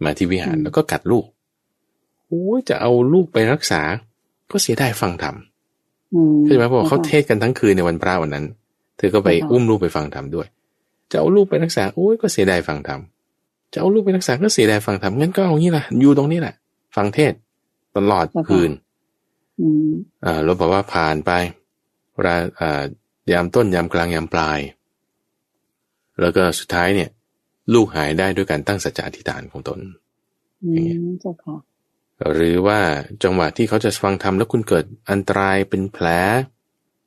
มาที่วิหารแล้วก็กัดลูกโอ้ยจะเอาลูกไปรักษา ก็เสียดายฟังธรรม
อืม
เข้าใจไหมเพราะว่าเขาเทศกันทั้งคืนในวันพระวันนั้น เธอก็ไปอุ้มลูกไปฟังธรรมด้วย จะเอาลูกไปรักษาโอ้ยก็เสียดายฟังธรรมจะเอาลูกไปรักษาก็เสียดายฟังธรรมงั้นก็เอางี้ล่ะอยู่ตรงนี้แหละ ฟังเทศตลอดคืน
อืม
อ่าแล้วบอกว่าผ่านไปเวลาอ่า ยามต้นยามกลางยามปลาย แล้วก็สุดท้ายเนี่ย ลูกหายได้ด้วยการตั้งสัจจะอธิษฐานของตน
อืมเจ้าค่ะ
หรือว่าจังหวะที่เขาจะฟังธรรมแล้วคุณเกิดอันตรายเป็นแผล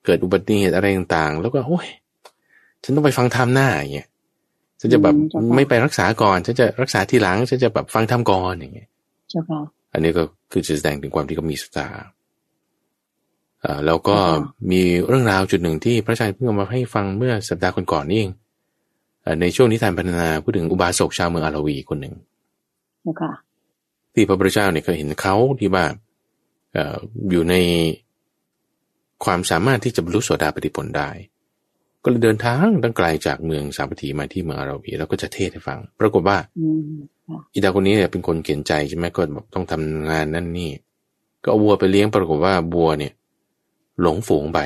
เกิดอุบัติเหตุอะไรต่างๆ แล้วก็โอ้ยฉันต้องไปฟังธรรมหน้าอย่างเงี้ยฉันจะแบบ
อืมเจ้าค่ะ
ไม่ไปรักษาก่อนฉันจะรักษาทีหลังฉันจะแบบฟังธรรมก่อนอย่างเงี้ย
เจ้าค่ะ
อันนี้ก็คือจะแสดงถึงความที่เขามีศรัทธาอ่า แล้วก็
ค่ะ
มีเรื่องราวจุดหนึ่งที่พระอาจารย์เพิ่งเอามาให้ฟังเมื่อสัปดาห์ก่อนๆนี่เองอ่าในช่วงนิทานพัฒนาพูดถึงอุบาสกชาวเมืองอาราวีคนหนึ่ง
เจ้าค่ะ
ที่พระพุทธเจ้าเนี่ยก็เห็นเขาที่ว่าเอ่ออยู่ในความสามารถที่จะบรรลุโสดาปฏิผลได้ ก็เลยเดินทางตั้งไกลจากเมืองสาวัตถีมาที่เมืองอาราวีแล้วก็จะเทศให้ฟัง ปรากฏว่า
อืมค่ะ
อีตาคนนี้เนี่ยเป็นคนเขียนใจใช่ไหมก็แบบต้องทำงานนั่นนี่ ก็เอาวัวไปเลี้ยงปรากฏว่าวัวเนี่ย หลงฝูงไป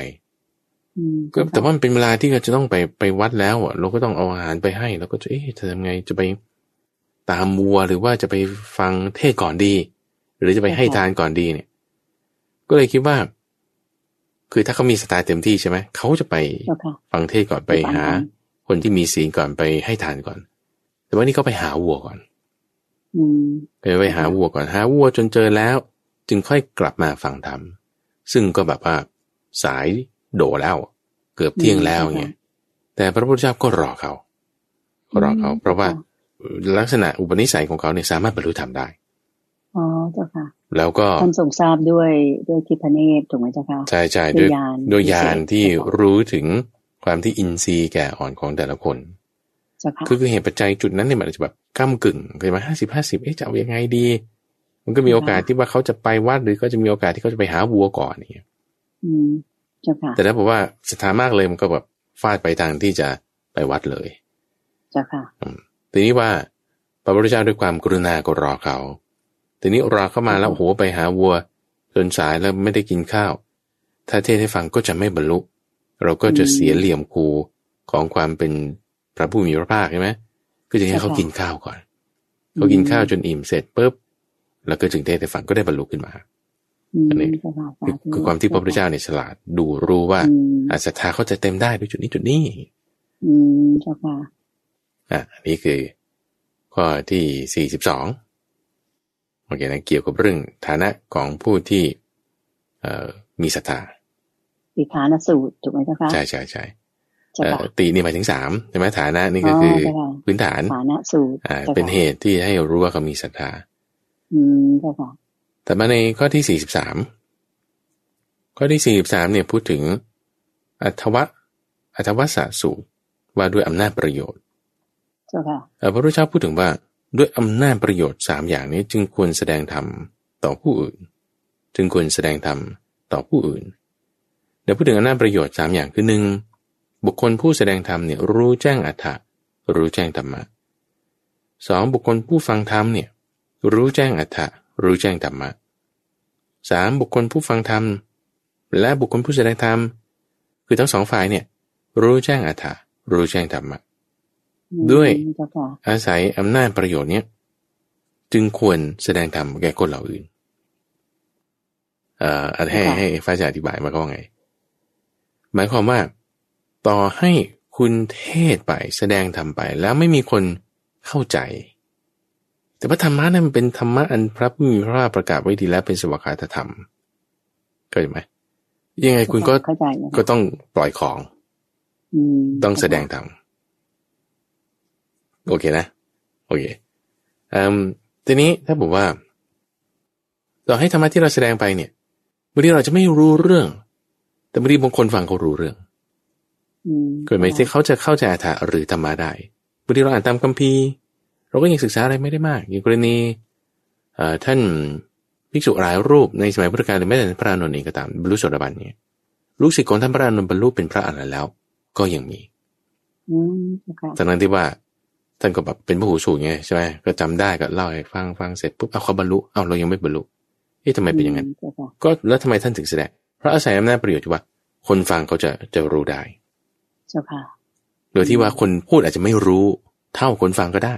อืม
ก็แต่ว่ามันเป็นเวลาที่เราจะต้องไปไปวัดแล้วอะ เราก็ต้องเอาอาหารไปให้เราก็จะเอ๊ะจะทำไงจะไปตามวัวหรือว่าจะไปฟังเทศก่อนดี หรือจะไปให้ทานก่อนดีเนี่ย ก็เลยคิดว่า คือถ้าเขามีสไตล์เต็มที่ใช่ไหมเขาจะไป
เจ้าค่ะ
ฟังเทศก่อนไป
ไปฟัง
หา
ก่อน
คนที่มีศีลก่อนไปให้ทานก่อน แต่ว่านี่เขาไปหาวัวก่อน
อืม
ไปไปหาวัวก่อนหาวัวจนเจอแล้ว จึงค่อยกลับมาฟังธรรมซึ่งก็แบบว่า สายโดแล้ว เกือบเที่ยงแล้วเงี้ยแต่พระพุทธเจ้าก็รอเขาก็รอเขา เพราะว่าลักษณะอุปนิสัยของเขาเนี่ยสามารถบรรลุธรรมได้
อ๋อเจ้าค่ะ
แล้วก็
ท่านทรงทราบด้วยด้วยทิพเนตรถูกไหมเจ้าค่ะ
ใช่ใช่
ด้
ด้
ว
วยย
ญาณ
ด้วยญาณ
พิเศษ
ที่รู้ถึงความที่อินทรีย์แก่อ่อนของแต่ละคน
เจ้าค่ะ
คือคือเหตุปัจจัยจุดนั้นเนี่ยมันอาจจะแบบก้ากึ่งเคยมาห้าสิบห้าสิบเอ๊ะจะเอายังไงดี มันก็มีโอกาสที่ว่าเขาจะไปวัดหรือก็จะมีโอกาสที่เขาจะไปหาวัวก่อนอย่างเงี้ย
อืมเจ้าค่ะ
แต่ถ้าบอกว่าศรัทธามากเลยมันก็แบบฟาดไปทางที่จะไปวัดเลย
เจ้าค่ะ
ทีนี้ว่าพระพุทธเจ้าด้วยความกรุณาก็รอเขาทีนี้รอเข้ามาแล้วโอ้โหไปหาวัวจนสายแล้วไม่ได้กินข้าว ถ้าเทศให้ฟังก็จะไม่บรรลุ เราก็จะเสียเหลี่ยมครูของความเป็นพระผู้มีพระภาคใช่ไหมก็จะให้เขากินข้าวก่อน เขากินข้าวจนอิ่มเสร็จปุ๊บ แล้วก็จึงเทศให้ฟังก็ได้บรรลุขึ้นมา
อืม
อันนี้
เจ้าค่ะ
คือคือความที่พระพุทธเจ้าเนี่ยฉลาดดูรู้ว่า
อืม
อาศรัทธาเขาจะเต็มได้ด้วยจุดนี้จุดนี้
อืมเจ้าค่ะ
อะอันนี้คือ ข้อที่สี่สิบสองโอเคนะเกี่ยวกับเรื่องฐานะของผู้ที่เอ่อมีศรัทธา
สิกขานสูตรถูกไหมเจ้าค่ะ
ใช่ใช่ใช่
เจ้า
เอ่อ
ค่ะ
ตีนี่หมายถึงสามใช่ไหมฐานะนี่ก็คืออ
อใช่ค่ะ
พื้นฐาน
ฐานะสูตร
อ่า
จ้าค่ะ
เป็นเหตุที่ให้รู้ว่าเขามีศรัทธา
อืมเจ้าค่ะ
แต่มาในข้อที่สี่สิบสามข้อที่สี่สิบสามเนี่ยพูดถึง อัทวะอัทวสสูตรว่าด้วยอำนาจประโยชน์
เจ้าค่ะ
เอ่อพระพุทธเจ้าพูดถึงว่าด้วยอำนาจประโยชน์สามอย่างนี้จึงควรแสดงธรรมต่อผู้อื่น จึงควรแสดงธรรมต่อผู้อื่น เดี๋ยวพูดถึงอำนาจประโยชน์สามอย่างคือหนึ่งบุคคลผู้แสดงธรรมเนี่ยรู้แจ้งอัฏฐะรู้แจ้งธรรมะสองบุคคลผู้ฟังธรรมเนี่ยรู้แจ้งอัฏฐะ รู้แจ้งธรรมะสามบุคคลผู้ฟังธรรม และบุคคลผู้แสดงธรรม คือทั้งสองฝ่ายเนี่ย รู้แจ้งอัฏฐะรู้แจ้งธรรมะ
อืม
ด้วย
เจ้าค่ะ
อาศัยอำนาจประโยชน์เนี้ยจึงควรแสดงธรรมแก่คนเหล่าอื่น เอ่อให้ให้ฟ้าจะอธิบายมาก็ว่าไง หมายความว่า ต่อให้คุณเทศไปแสดงธรรมไป แล้วไม่มีคนเข้าใจ แต่ว่าธรรมะนั้นมันเป็นธรรมะอันพระผู้มีพระภาคประกาศไว้ดีแล้วเป็นสวากาตธรรมเข้าใจไหมยังไงคุณก็
เข้าใจนะ
ก็ต้องปล่อยของ
อืม
ต้องแสดงธรรมโอเคนะ โอเคอืมทีนี้ถ้าบอกว่า ต่อให้ธรรมะที่เราแสดงไปเนี่ยบางทีเราจะไม่รู้เรื่อง แต่บางทีบางคนฟังเขารู้เรื่อง
อืม
เกิดไหมที่เขาจะเข้าใจอรรถะหรือธรรมะได้บางทีเราอ่านตามคัมภีร์ เราก็ยังศึกษาอะไรไม่ได้มาก อย่างกรณีเอ่อท่านภิกษุหลายรูปในสมัยพุทธกาลหรือแม้แต่พระอานนท์เองก็ตามบรรลุโสดาบันเนี่ยลูกศิษย์ของท่านพระอานนท์บรรลุเป็นพระอรหันต์แล้ว ก็ยังมี
อืมเจ้าค่ะ
ทั้งนั้นที่ว่าท่านก็แบบเป็นผู้หูสูงไงใช่ไหมก็จำได้ก็เล่าให้ฟังฟังเสร็จปุ๊บเอาเขาบรรลุเอาเรายังไม่บรรลุเอ๊ะทำไมเป็นอย่างนั้น
เจ้าค่ะ
ก็แล้วทำไมท่านถึงแสดงเพราะอาศัยอำนาจประโยชน์ที่ว่า คนฟังเขาจะจะรู้ได้
เจ้าค่ะ
โดยที่ว่าคนพูดอาจจะไม่รู้ เท่าคนฟังก็ได้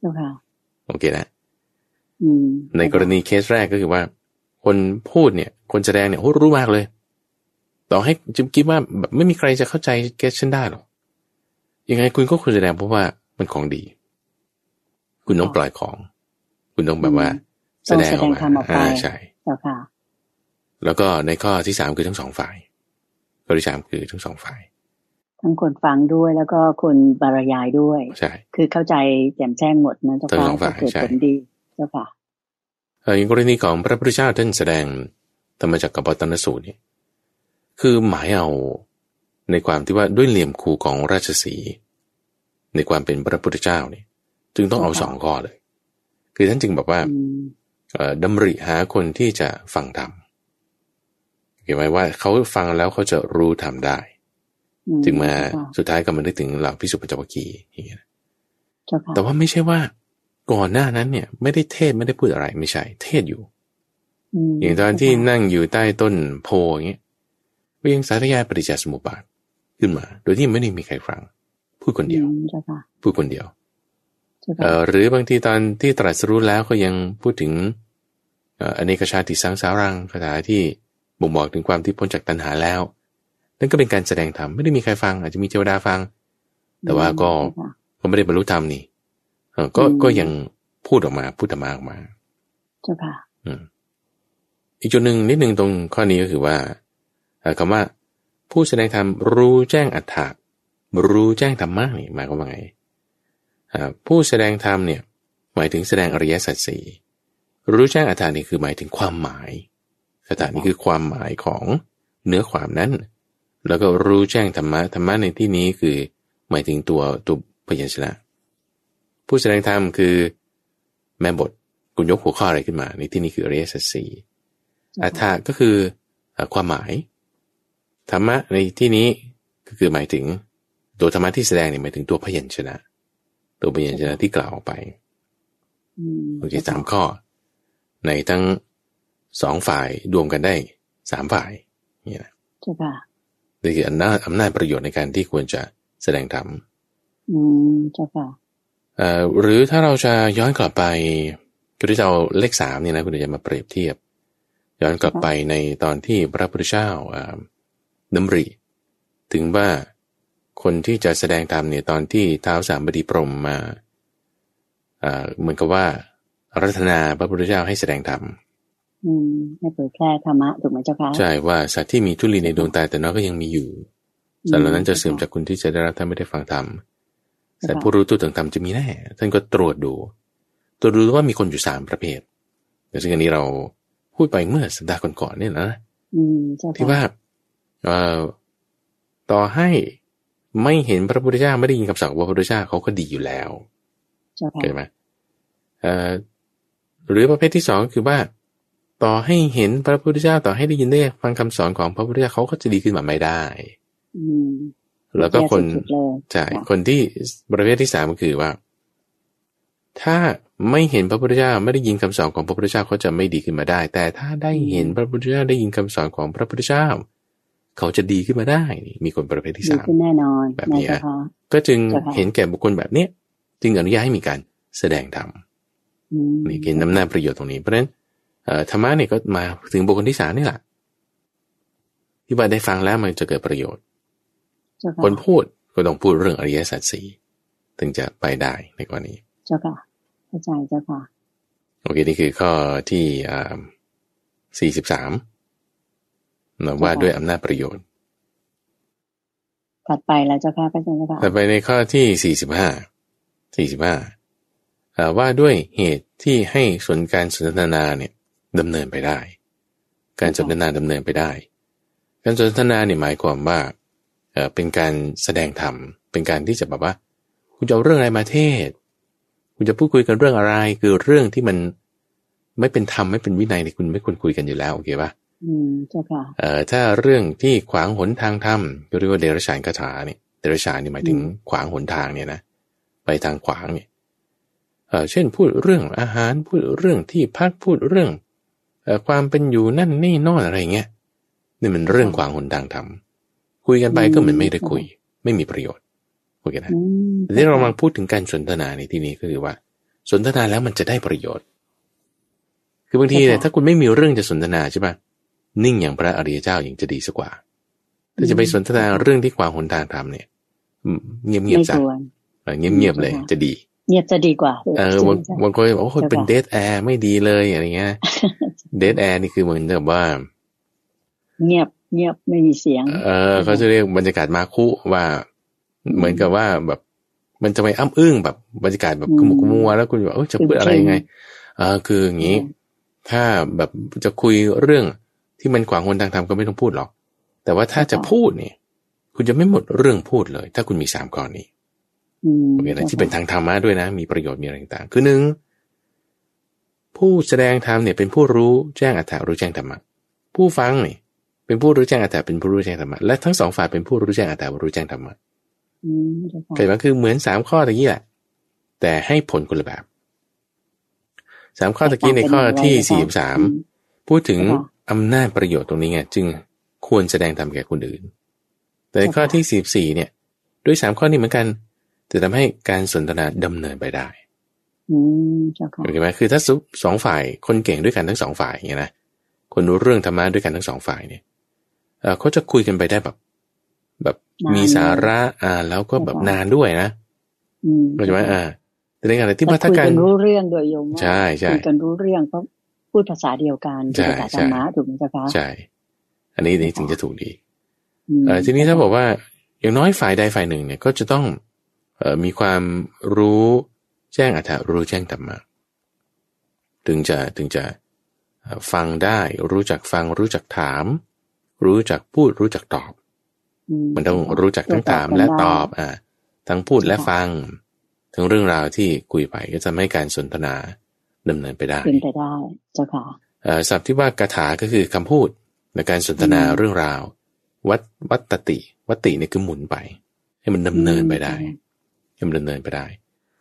เจ้าค่ะ
โอเคนะ
อืม
ในกรณีเคสแรกก็คือว่า คนพูดเนี่ย คนแสดงเนี่ยโอ้รู้มากเลย ต่อให้จิมคิดว่าแบบไม่มีใครจะเข้าใจเคสฉันได้หรอกยังไงคุณก็ควรแสดงเพราะว่ามันของดี คุณต้องปล่อยของ คุณต้องแบบว่า แสดงออกมา
ต้องแสดงธรรมออกไป
อ่าใช่
เจ้าค่ะ
แล้วก็ในข้อที่สามคือทั้งสองฝ่ายข้อที่สามคือทั้งสองฝ่าย
ทั้งคนฟังด้วยแล้วก็คนบรรยายด้วย
ใช่
คือเข้าใจแจ่มแจ้งหมดนะเจ้า
ทั้ง
ค่ะ
สองฝ่าย
ก็เกิด
ใช่
ผลดีเจ้าค่ะ
เอ่ออย่างกรณีของพระพุทธเจ้าท่านแสดงธรรมจักรกับปตนสูตรเนี่ยคือหมายเอาในความที่ว่าด้วยเหลี่ยมคูของราชสีห์ในความเป็นพระพุทธเจ้าเนี่ยจึงต้องเอา
ค่ะ
สองข้อเลย คือท่านจึงบอกว่า
อืม
เอ่อดำริหาคนที่จะฟังธรรมเห็นไหมว่าเขาฟังแล้วเขาจะรู้ธรรมได้
อื
จึงมา
เจ้ค่ะ
สุดท้ายก็มานึกถึงเหล่าพิสุปัญจวัคคีย์อย่างเงี้ย
เจ้าค่ะ
แต่ว่าไม่ใช่ว่า ก่อนหน้านั้นเนี่ย ไม่ได้เทศไม่ได้พูดอะไรไม่ใช่ เทศอยู่
ม
อย่างตอนที่
เจ้าค่ะ
นั่งอยู่ใต้ต้นโพอย่างเงี้ยก็ยังสาธยายปฏิจจสมุปบาทขึ้นมา โดยที่ไม่ได้มีใครฟัง พูดคนเดียว
อืมเจ้าค่ะ
พูดคนเดียว
เจ้า
เอ่
ค่ะ
อหรือบางทีตอนที่ตรัสรู้แล้วก็ยังพูดถึงเอ่ออเนกชาติสังสารังคาถาที่บ่งบอกถึงความที่พ้นจากตัณหาแล้ว นั่นก็เป็นการแสดงธรรมไม่ได้มีใครฟัง อาจจะมีเทวดาฟัง แต่ว่าก็
เจ้าค่ะ
ก็ไม่ได้บรรลุธรรมนี่เออก็
อืม
ก็ยังพูดออกมาพูดธรรมะออกมา
เจ้าค่ะ
อืมอีกจุดหนึ่งนิดหนึ่งตรงข้อนี้ก็คือว่าเอ่อคำว่า ผู้แสดงธรรมรู้แจ้งอัฏฐะรู้แจ้งธรรมะนี่หมายความว่าไงอ่าผู้แสดงธรรมเนี่ยหมายถึงแสดงอริยสัจสี่รู้แจ้งอัฏฐานี่คือหมายถึงความหมายอัฏฐานี่คือความหมายของเนื้อความนั้น แล้วก็รู้แจ้งธรรมะธรรมะในที่นี้คือ หมายถึงตัวตัวพยัญชนะ ผู้แสดงธรรมคือ แม่บทคุณยกหัวข้ออะไรขึ้นมา ในที่นี้คืออริยสัจสี่อัฏฐะก็คือความหมาย ธรรมะในที่นี้ก็คือหมายถึง ตัวธรรมะที่แสดงเนี่ยหมายถึงตัวพยัญชนะ ตัวพยัญชนะที่กล่าวออกไป
ม
โอเคสามข้อ ในทั้งสองฝ่ายรวมกันได้สามฝ่ายนี่นะ
เจ้าค่ะ
นี่คืออำนาจอำนาจประโยชน์ในการที่ควรจะแสดงธรรม
อืมเจ้าค่ะ
เอ่อหรือถ้าเราจะย้อนกลับไปก็ที่จะเอาเลขสามเนี่ยนะคุณจะมาเปรียบเทียบ ย้อนกลับไปในตอนที่พระพุทธเจ้าอ่าดำริ ถึงว่าคนที่จะแสดงธรรมเนี่ยตอนที่ท้าวสามบดีพรหมมาอ่าเหมือนกับว่าอารัตนาพระพุทธเจ้าให้แสดงธรรม
อืมให้เผยแพร่ธรรมะถูกไหมเจ้าค่ะ
ใช่ว่าสัตว์ที่มีทุลีในดวงตาแต่น้อยก็ยังมีอยู่สัตว์เหล่านั้นจะเสื่อมจากคุณที่จะได้รับถ้าไม่ได้ฟังธรรมสัตว์ผู้รู้ตัวถึงธรรมจะมีแน่ท่านก็ตรวจดูตรวจดูว่ามีคนอยู่สามประเภทแต่ซึ่งอันนี้เราพูดไปเมื่อสัปดาห์ก่อนๆเนี่ยนะ
อืมเจ้าค่ะ
ที่ว่าเอ่อต่อให้ไม่เห็นพระพุทธเจ้าไม่ได้ยินคำสั่งของพระพุทธเจ้าเขาก็ดีอยู่แล้ว
เจ้าค่ะ
เข้าใจไหมเอ่อหรือประเภทที่สองคือว่า ต่อให้เห็นพระพุทธเจ้าต่อให้ได้ยินได้ฟังคำสอนของพระพุทธเจ้าเขาก็จะดีขึ้นมาไม่ได้
อืม
แล้วก็คน
แย่สุดๆเลย
ใช่
ค่ะ
คนที่ประเภทที่สามก็คือว่า ถ้าไม่เห็นพระพุทธเจ้าไม่ได้ยินคำสอนของพระพุทธเจ้าเขาจะไม่ดีขึ้นมาได้ แต่ถ้าได้เห็นพระพุทธเจ้าได้ยินคำสอนของพระพุทธเจ้า เขาจะดีขึ้นมาได้นี่มีคนประเภทที่
ดี
สาม
ขึ้นแน่นอน
แบบ
นะ
นี้
เจ้าค่ะ
ก็จึง
เจ้าค่ะ
เห็นแก่บุคคลแบบเนี้ยจึงอนุญาตให้มีการแสดงธรรม
อืม
นี่เกณฑ์นำหน้าประโยชน์ตรงนี้เพราะฉะนั้นเอ่อ ธรรมะเนี่ยก็มาถึงบุคคลที่สามนี่แหละที่ว่าได้ฟังแล้วมันจะเกิดประโยชน์
เจ้าค่ะ
คนพูดก็ต้องพูดเรื่องอริยสัจสี่ถึงจะไปได้ในกรณี
เจ้าค่ะเข้าใจเจ้าค่ะ
โอเคนี่คือข้อที่สี่สิบสามนะว่าด้วยอำนาจประโยชน์
ถัดไปแล้วเจ้าค่ะพระอาจารย์เจ้าค่ะ
ต่อไปในข้อที่สี่สิบห้าสี่สิบห้าว่าด้วยเหตุที่ให้ส่วนการสนทนาเนี่ย ดำเนินไปได้ การสนทนาดำเนินไปได้ การสนทนาเนี่ยหมายความว่าเอ่อเป็นการแสดงธรรม เป็นการที่จะแบบว่า คุณจะเอาเรื่องอะไรมาเทศ คุณจะพูดคุยกันเรื่องอะไร คือเรื่องที่มันไม่เป็นธรรมไม่เป็นวินัยเนี่ยคุณไม่ควรคุยกันอยู่แล้วโอเคปะ
อืมเจ้าค่ะ
เอ่อถ้าเรื่องที่ขวางหนทางธรรมก็เรียกว่าเดรัจฉานคาถาเนี่ยเดรัจฉานนี่หมายถึง
อืม
ขวางหนทางเนี่ยนะไปทางขวางเนี่ยเออเช่นพูดเรื่องอาหารพูดเรื่องที่พักพูดเรื่องเอ่อ ความเป็นอยู่นั่นนี่นอนอะไรเงี้ยนี่มันเรื่องขวางหนทางธรรมคุยกันไปก็เหมือนไม่ได้คุย ไม่มีประโยชน์โอเคนะ
อืม
แต่ที่เรากำลังพูดถึงการสนทนาในที่นี้ก็คือว่า สนทนาแล้วมันจะได้ประโยชน์ คือบางทีเนี่ยถ้าคุณไม่มีเรื่องจะสนทนาใช่ปะนิ่งอย่างพระอริยเจ้าอย่างจะดีสักกว่าถ้าจะไปสนทนาเรื่องที่ขวางหนทางธรรมเนี่ยอืมเงียบ
ไม่
ๆซะ
ควร
เออเงียบๆเลย
ค่ะ
จะดี
เงียบจะดีกว่า
เออ
ใช่ไหม
บาง
จ๊ะ
บางคนบอกว่าโอ้ย
ใช่ปะ
เป็นเดทแอร์ไม่ดีเลยอะไรเงี้ยเดทแอร์นี่คือเหมือนกับว่า
เงียบเงียบไม่มีเสียง
เออเขาจะเรียกบรรยากาศมาคุว่า เหมือนกับว่าแบบ มันจะไปอ้ำอึ้งแบบบรรยากาศแบบ
อืม
ขมุกขมัวแล้วคุณแบบเออจะพูดอะไรยังไงเออคืออย่างนี้ ถ้าแบบจะคุยเรื่องที่มันขวางคนทางธรรมก็ไม่ต้องพูดหรอก แต่ว่าถ้าจะพูดเนี่ย คุณจะไม่หมดเรื่องพูดเลย ถ้าคุณมีสามข้อนี้
อืม
โอเคนะที่เป็นทางธรรมะด้วยนะ มีประโยชน์มีอะไรต่างๆคือหนึ่งผู้แสดงธรรมเนี่ยเป็นผู้รู้แจ้งอัตถารู้แจ้งธรรมะผู้ฟังเนี่ยเป็นผู้รู้แจ้งอัตถาเป็นผู้รู้แจ้งธรรมะและทั้งสองฝ่ายเป็นผู้รู้แจ้งอัตถารู้แจ้งธรรมะ
อืมเจ้าค่ะ
เข้าใจไหมคือเหมือนสามข้อตะกี้แหละ แต่ให้ผลคนละแบบสามข้อตะกี้ในข้อที่สี่สาม
อืม
พูดถึง
ค่ะ
อำนาจประโยชน์ตรงนี้ไงจึงควรแสดงธรรมแก่คนอื่น แต่ในข้อที่สี่สี่เนี่ย ด้วยสามข้อนี้เหมือนกัน จะทำให้การสนทนาดำเนินไปได้
อืมเจ้าค่ะ
โอเคไหมคือถ้าสองฝ่ายคนเก่งด้วยกันทั้งสองฝ่ายอย่างเงี้ยนะคนรู้เรื่องธรรมะด้วยกันทั้งสองฝ่ายเนี่ยเออเขาจะคุยกันไปได้แบบ แบบมีสาระอ่าแล้วก็แบบนานด้วยนะ
อืม
เข้าใจไหมอ่าแต่ในขณะที่
แต่
ว่าถ้า
คุย
การ
กันรู้เรื่องโดยโยมว่า
ใช่ใช่
คุยกันรู้เรื่องเพราะพูดภาษาเดียวกัน
ใช่
คือภาษาธรรมะถูกไหมเจ้าคะ
ใช่ อันนี้นี่ถึงจะถูกดี
ม
เออทีนี้ถ้าบอกว่าอย่างน้อยฝ่ายใดฝ่ายหนึ่งเนี่ยก็จะต้องเอ่อ มีความรู้แจ้งอัตถารู้แจ้งธรรมะถึงจะถึงจะเอ่อฟังได้รู้จักฟังรู้จักถาม รู้จักพูดรู้จักตอบ มันต้องรู้จักทั้งถามและตอบอ่าทั้งพูดและฟัง ทั้งเรื่องราวที่คุยไปก็จะทำให้การสนทนาดำเนินไปได้
เป็นไปได้เจ้าค่ะ
เอ่อศัพท์ที่ว่ากถาก็คือคำพูดในการสนทนา
อืม
เรื่องราว วัดวัตติ วัตติเนี่ยคือหมุนไป ให้มันดำเนินไปได้ ให้มันดำเนินไปได้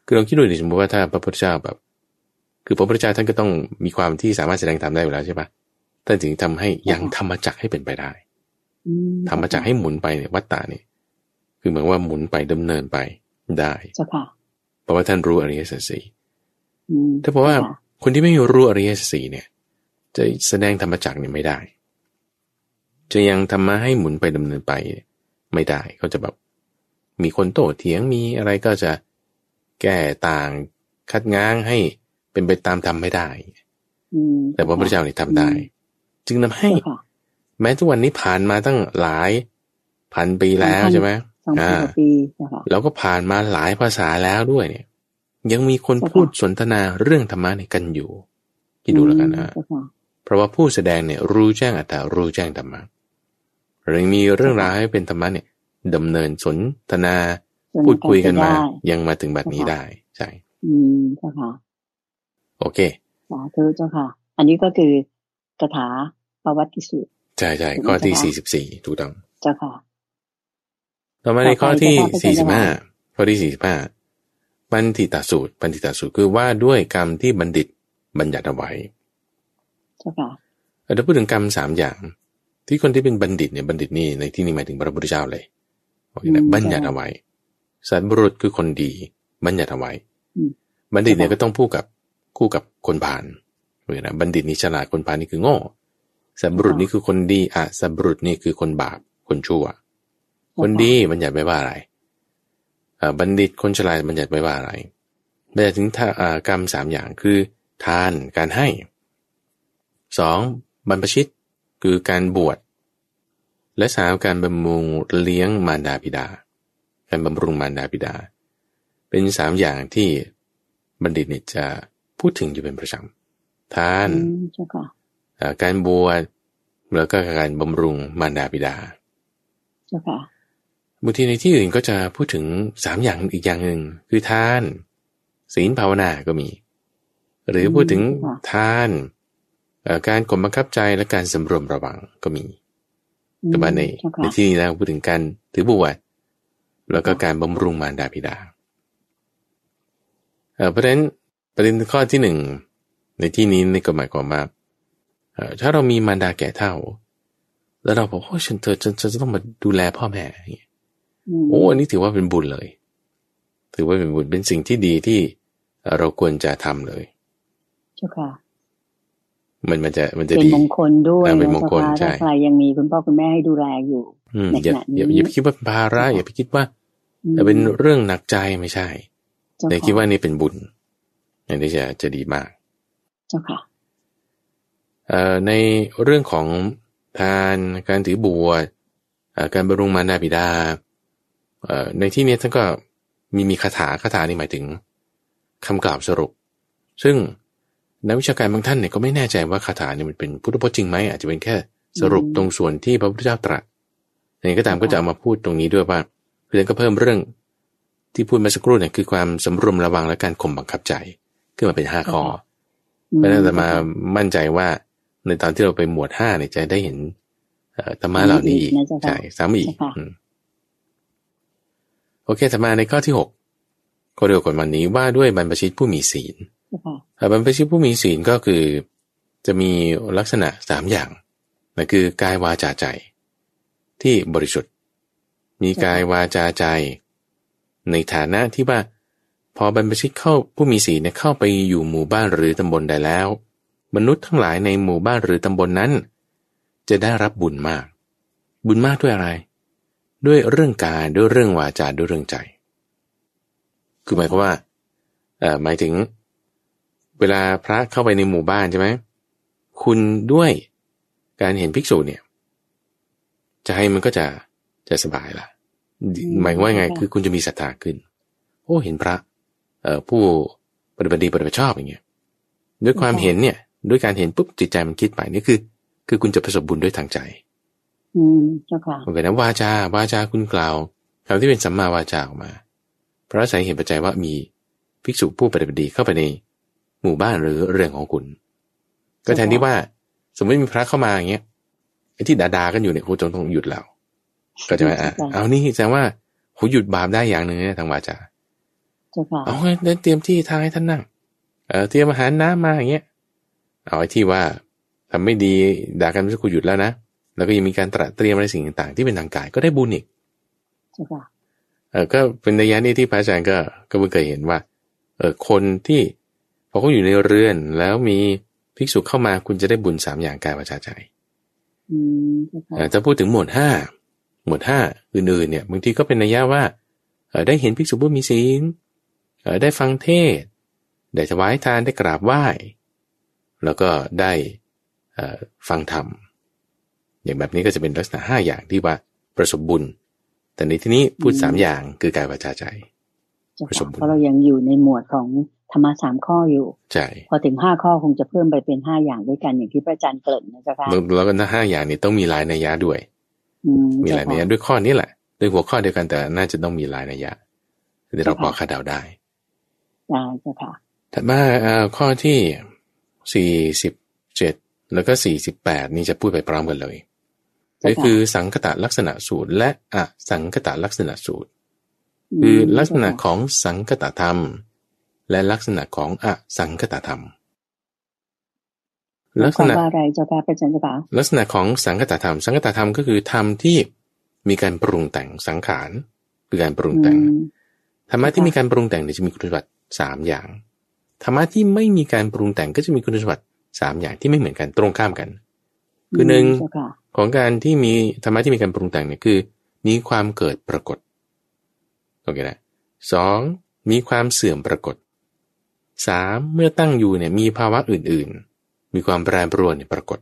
คือลองคิดดูดิสมมติว่าถ้าพระพุทธเจ้าแบบ คือพระพุทธเจ้าท่านก็ต้องมีความที่สามารถแสดงธรรมได้อยู่แล้วใช่ปะท่านถึงทำให้ยังธรรมจักรให้เป็นไปได้
อืม
ธรรมจักรให้หมุนไปเนี่ยวัตตาเนี่ยคือเหมือนว่าหมุนไปดำเนินไปได้
เจ้าค่ะ
เพราะว่าท่านรู้อริยสัจสี่
อืม
ถ้าบอกว่า
จ้ค่ะ
คนที่ไม่รู้อริยสัจสี่เนี่ย จะแสดงธรรมจักรเนี่ยไม่ได้ จะยังธรรมะให้หมุนไปดำเนินไปไม่ได้เขาจะแบบ มีคนโต้เถียงมีอะไรก็จะแก้ต่างคัดง้างให้เป็นไปตามธรรมไม่ได้
อืม
แต่ว่าพระเจ้าเนี่ยทำได้ จึงทำให้
เจ้าค่ะ
แม้ทุกวันนี้ผ่านมาตั้งหลายพันปีแล้วใช่ไหม
สองพัน
อ่า
กว่าปีเจ้าค่ะ
แล้วก็ผ่านมาหลายภาษาแล้วด้วยเนี่ย ยังมีคน
ใช่ค่ะ
พูดสนทนาเรื่องธรรมะเนี่ยกันอยู่คิดดูแล้วกันนะ
เจ้าค่ะ
เพราะว่าผู้แสดงเนี่ยรู้แจ้งอัตตารู้แจ้งธรรมะหรือมีเรื่องราวให้เป็นธรรมะเนี่ย ดำเนินสนทนา
จน
พูดคุยกันมา
ได้
ยังมาถึงบัดนี้
ใช่ค่ะ
ได้ ใช่
อืมเจ้าค่ะ
โอเค
สาธุเจ้าค่ะ อันนี้ก็คือคาถาประวัติสูตร
ใช่ใช่
ถูกไหม
ข้อที่
จ๊ะ
สี่สิบสี่ถูกต้อง
เจ้าค่ะ
ต่อมาในข้อที่
ต่อไป
สี่
จะ
สิบ
เป็น
ห้า
อะไร
ข้อที่สี่สิบห้าบัณฑิตสูตร บัณฑิตสูตรคือว่าด้วยกรรมที่บัณฑิตบัญญัติเอาไว้
เจ้าค่ะ
เราพูดถึงกรรมสามอย่าง ที่คนที่เป็นบัณฑิตเนี่ยบัณฑิตนี่ในที่นี้หมายถึงพระพุทธเจ้าเลย โอเคนะ
อืม
บัญญัติเอาไว้สัตว์บุรุษคือคนดี บัญญัติเอาไว้
อืม
บัณฑิตเนี่ย
ค่ะ
ก็ต้องพูดกับคู่กับคนผ่านโอเคนะบัณฑิตนี่ฉลาดคนผ่านนี่คือโง่สัตว์บุรุษ
ค่ะ
นี่คือคนดีอะสัตว์บุรุษนี่คือคนบาปคนชั่ว คนดีบัญญัติไว้ว่าอะไรอ่าบัณฑิตคนฉลาดบัญญัติไว้ว่าอะไรบัญญัติถึงท่าอ่ากรรมสามอย่างคือ ทานการให้สองบรรพชิตคือการบวช และสามการบำรุงเลี้ยงมารดาบิดา การบำรุงมารดาบิดา เป็นสามอย่างที่บัณฑิตเนี่ยจะพูดถึงอยู่เป็นประจำทาน
อืมเจ้าค่ะ
อ่าการบวชแล้วก็การบำรุงมารดาบิดา
เจ้าค่ะ
บางทีในที่อื่นก็จะพูดถึงสามอย่างอีกอย่างหนึ่งคือทาน ศีลภาวนาก็มี หรือพูดถึง
ค่ะ
ทานเอ่อการข่มบังคับใจและการสำรวมระวังก็มี
อืม
แต่ว่าใน
เจ้า
ใน
ค่ะ
ที่นี้แล้วพูดถึงการถือบวชแล้วก็การบำรุงมารดาบิดาเอ่อเพราะฉะนั้นประเด็นข้อที่หนึ่งในที่นี้นี่ก็หมายความว่าเอ่อถ้าเรามีมารดาแก่เท่า แล้วเราบอกโอ้ฉันเธอฉันฉันจะต้องมาดูแลพ่อแม่อย่างเงี้ย
ม
โอ้อันนี้ถือว่าเป็นบุญเลย ถือว่าเป็นบุญเป็นสิ่งที่ดีที่เราควรจะทำเลย
เจ้าค่ะ
มันมันจะมันจะ
เป็น
ดี
มงคลด้วย
อ่าเป็น
นะ
มง
เจ้า
คล
ค่ะ
ใช่
ถ้าใครยังมีคุณพ่อคุณแม่ให้ดูแลอยู่
อืม
ใน
อย่า
ขณะ
อย่า
นี้
อย่าไปคิดว่าเป็นภาระอย่าไปคิดว่า
อืม
เป็นเรื่องหนักใจไม่ใช่
เจ้า
แต่
ค่ะ
คิดว่านี่เป็นบุญอันนี้จะจะดีมาก
เจ้าค่ะ
เอ่อในเรื่องของทานการถือบวชเอ่อการบำรุงมารดาบิดาเอ่อในที่นี้ท่านก็มีมีคาถาคาถานี่หมายถึงคำกล่าวสรุป ซึ่ง นักวิชาการบางท่านเนี่ยก็ไม่แน่ใจว่าคาถาเนี่ยมันเป็นพุทธพจน์จริงไหมอาจจะเป็นแค่สรุป
อืม
ตรงส่วนที่พระพุทธเจ้าตรัสอย่างไรก็ตามก็จะเอามาพูดตรงนี้ด้วยว่าเพื่อนก็เพิ่มเรื่องที่พูดมาสักครู่เนี่ยคือความสำรวมระวังและการข่มบังคับใจ ขึ้นมาเป็นห้าข้อเพราะฉะนั้นจะมามั่นใจว่าในตอนที่เราไปหมวดห้าเนี่ยจะได้เห็นเอ่อธรรมะเหล่านี้อีก
นะเจ้าค่ะ
ใช่ซ้ำอีก
เจ้าค่ะ
อืมโอเคธรรมาในข้อที่หกข้อเดียวกันวันนี้ว่าด้วยบรรพชิตผู้มีศีล
เจ้าค่ะ
เอ่อ บรรพชิตผู้มีศีลก็คือจะมีลักษณะสามอย่างนั่นคือกายวาจาใจ ที่บริสุทธิ์ มีกายวาจาใจ ในฐานะที่ว่า พอบรรพชิตเข้าผู้มีศีลเนี่ยเข้าไปอยู่หมู่บ้านหรือตำบลใดแล้ว มนุษย์ทั้งหลายในหมู่บ้านหรือตำบลนนั้น จะได้รับบุญมาก บุญมากด้วยอะไร ด้วยเรื่องกายด้วยเรื่องวาจาด้วยเรื่องใจ คือหมายความว่าหมายถึง เวลาพระเข้าไปในหมู่บ้านใช่ไหมคุณด้วยการเห็นภิกษุเนี่ยใจมันก็จะจะสบายละ
อืม
หมายความว่าไง
ค่ะ
คือคุณจะมีศรัทธาขึ้น โอ้เห็นพระ เอ่อผู้ปฏิบัติดีปฏิบัติชอบอย่างเงี้ยด้วยความเห็นเนี่ย ด้วยการเห็นปุ๊บจิตใจมันคิดไปนี่คือ คือคุณจะประสบบุญด้วยทางใจ
อืมเจ้าค่ะ
มันเป็นน้ำวาจาวาจาคุณกล่าวคำที่เป็นสัมมาวาจาออกมา เพราะอาศัยเห็นปัจจัยว่ามีภิกษุผู้ปฏิบัติดีเข้าไปใน หมู่บ้านหรือเรือนของคุณ ก็แทนที่ว่า สมมติมีพระเข้ามาอย่างเงี้ยไอ้ที่ด่าๆกันอยู่เนี่ยคุณจงต้องหยุดแล้วก็จะว่าอะเอานี่แสดงว่าหูหยุดบาปได้อย่างหนึ่งเนี่ยทางวาจา
เจ้าค่ะ
เอาเฮ้ยเดินเตรียมที่ทางให้ท่านนั่งเออเตรียมอาหารน้ำมาอย่างเงี้ยเอาไอ้ที่ว่าทำไม่ดีด่ากันไม่ใช่กูหยุดแล้วนะแล้วก็ยังมีการตระเตรียมอะไรสิ่งต่างๆ ที่เป็นทางกายก็ได้บุญอีก
เจ้าค่ะ
เออก็เป็นระยะนี้ที่พระอาจารย์ก็ก็เพิ่งเคยเห็นว่า เออคนที่ พอเขาอยู่ในเรือนแล้วมีภิกษุเข้ามาคุณจะได้บุญสามอย่างกายวาจาใจ
อืมเจ้าค่ะ
เอ่อถ้าพูดถึงหมวดห้าหมวดห้าอื่นๆเนี่ยบางทีก็เป็นนัยยะว่าเอ่อได้เห็นภิกษุผู้มีศีลเอ่อได้ฟังเทศน์ได้ถวายทานได้กราบไหว้ แล้วก็ได้เอ่อฟังธรรม อย่างแบบนี้ก็จะเป็นลักษณะห้าอย่างที่ว่าประสบบุญ แต่ในที่นี้พูดสามอย่างคือกายวาจาใจ
เจ้า
ประสบ
ค่ะ
บุญ
เพราะเรายังอยู่ในหมวดของ ธรรมะสามข้ออยู่
ใช่
พอถึงห้าข้อคงจะเพิ่มไปเป็นห้าอย่างด้วยกันอย่างที่พระอาจารย์เกริ่นนะเจ้าค่ะ
แล้วแล้วก็ห้าอย่างนี้ต้องมีหลายนัยยะด้วย
อืม
มีหลายนัยยะด้วยข้อนี้แหละด้วยหัวข้อเดียวกันแต่น่าจะต้องมีหลายนัยยะเดี๋ยวเราพอคาดเดาได้
ได้เจ้าค่ะ
ถัดมาเอ่อข้อที่สี่สิบเจ็ดแล้วก็สี่สิบแปดนี่จะพูดไปพร้อมกันเลย
ค่ะ
ก็คือสังคตะลักษณะสูตร และอสังคตะลักษณะสูตร คือลักษณะของสังคตธรรม และลักษณะของอสังคตธรรม
ลั
ลั
ก
ก
ษ
ษ
ณะ
ณะ
ว่าอะไรเจ้าค่ะพระอาจารย์เจ้าค่ะ
ลักษณะของสังคตธรรม สังคตธรรมก็คือธรรมที่มีการปรุงแต่งสังขารคือการปรุงแต่ง
อืม
ธรรมะที่
ค่ะ
มีการปรุงแต่งเนี่ยจะมีคุณสมบัติสามอย่างธรรมะที่ไม่มีการปรุงแต่งก็จะมีคุณสมบัติสามอย่างที่ไม่เหมือนกันตรงข้ามกัน คือหนึ่ง
เจ้าค่ะ
ของการที่มีธรรมะที่มีการปรุงแต่งเนี่ยคือ มีความเกิดปรากฏโอเคนะสองมีความเสื่อมปรากฏ สามเมื่อตั้งอยู่เนี่ยมีภาวะอื่นๆ มีความแปรปรวนเนี่ยปรากฏ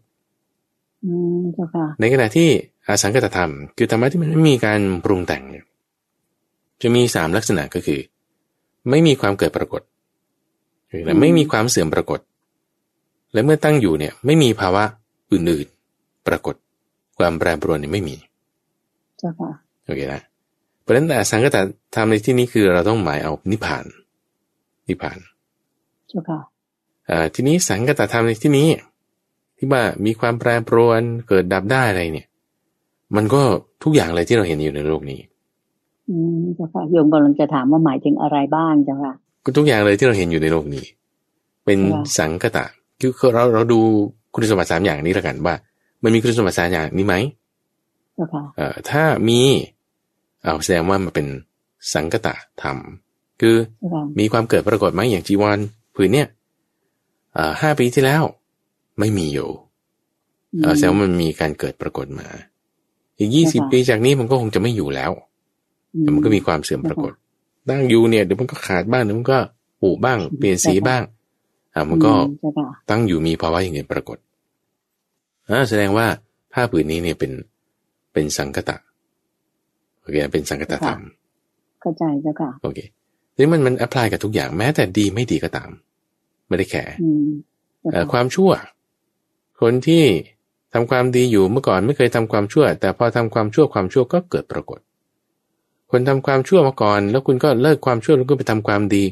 อืมเจ้าค่ะ
ในขณะที่อสังคตธรรม คือธรรมะที่มันไม่มีการปรุงแต่งเนี่ยจะมีสามลักษณะก็คือ ไม่มีความเกิดปรากฏและไม่มีความเสื่อมปรากฏ และเมื่อตั้งอยู่เนี่ย ไม่มีภาวะอื่นๆ ปรากฏ ความแปรปรวนเนี่ยไม่มี
เจ้าค่ะ
โอเคนะเพราะฉะนั้นอสังคตธรรมในที่นี้คือเราต้องหมายเอานิพพาน นิพพาน
เจ้าค่ะ
อ่าทีนี้สังคตธรรมในที่นี้ ที่ว่ามีความแปรปรวนเกิดดับได้อะไรเนี่ย มันก็ทุกอย่างเลยที่เราเห็นอยู่ในโลกนี้
อืมเจ้าค่ะโยมกำลังจะถามว่าหมายถึงอะไรบ้างเจ้าค่ะ
ทุกอย่างเลยที่เราเห็นอยู่ในโลกนี้ เป็นสังกตะคือเราเราดูคุณสมบัติสามอย่างนี้แล้วกันว่า มันมีคุณสมบัติสามอย่างนี้ไหมเอ่อถ้ามีเอาแสดงว่ามันเป็นสังกตะธรรม คือมีความเกิดปรากฏไหมอย่างจีวร ผืนเนี่ยเอ่อห้าปีที่แล้ว ไม่มีอยู่เออแสดงว่ามันมีการเกิดปรากฏมา อีกยี่สิบปีจากนี้มันก็คงจะไม่อยู่แล้วแต่มันก็มีความเสื่อมปรากฏตั้งอยู่เนี่ยเดี๋ยวมันก็ขาดบ้างเดี๋ยวมันก็ปุบ้าง เปลี่ยนสีบ้างอ่ามันก็ตั้งอยู่มีภาวะอย่างเงี้ยปรากฏอ่าแสดงว่าผ้าผืนนี้เนี่ยเป็นเป็นสังกตะโอเคเป็นสังกตธรรม
เข้าใจเจ้าค่ะ
โอเคนี่มันมันแอพพลายกับทุกอย่างแม้แต่ดีไม่ดีก็ตาม ไม่ได้แข่ความชั่ว คนที่ทำความดีอยู่เมื่อก่อนไม่เคยทำความชั่ว แต่พอทำความชั่วความชั่วก็เกิดปรากฏ คนทำความชั่วมาก่อน แล้วคุณก็เลิกความชั่วแล้วก็ไปทำความดี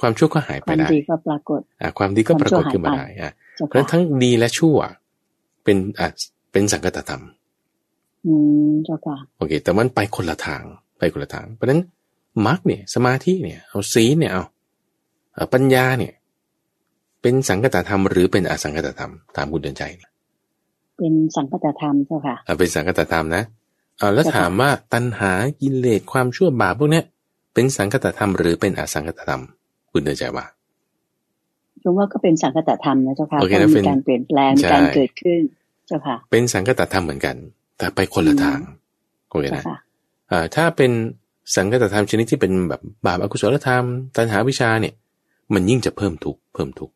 ความชั่วก็หายไปได้
ความดีก็ปรากฏ
อ่าความดีก็ปรากฏขึ้นมาได้อะเพราะฉะนั้นทั้งดีและชั่ว เป็นอะเป็นสังกตธรรม
อืมเจ้าค่ะ
โอเค แต่มันไปคนละทางไปคนละทาง เพราะฉะนั้นมรรคเนี่ย สมาธิเนี่ย เอาศีลเนี่ยเอาปัญญาเนี่ย เป็นสังกตธรรมหรือเป็นอสังกตธรรมตามคุณเดินใจเนี่ย
เป็นสังคตธรรมเจ้าค่ะ
เป็นสังคตธรรมนะเอาแล้วถามว่าตัณหากิเลสความชั่วบาปพวกนี้เป็นสังคตธรรมหรือเป็นอสังคตธรรม คุณเดินใจว่า
ผว่าก็เป็นสังคตธรรมนะเจ้าค่ะมีการเปลี่ยนแปลงการเกิดขึ้นเจ้าค่ะ
เป็นสังคตธรรมเหมือนกัน แต่ไปคนละทางโอเคนะอ่าถ้าเป็นสังคตธรรมชนิดที่เป็นแบบบาปอกุศลธรรม ตัณหาวิชาเนี่ย มันยิ่งจะเพิ่มทุกเพิ่มทุก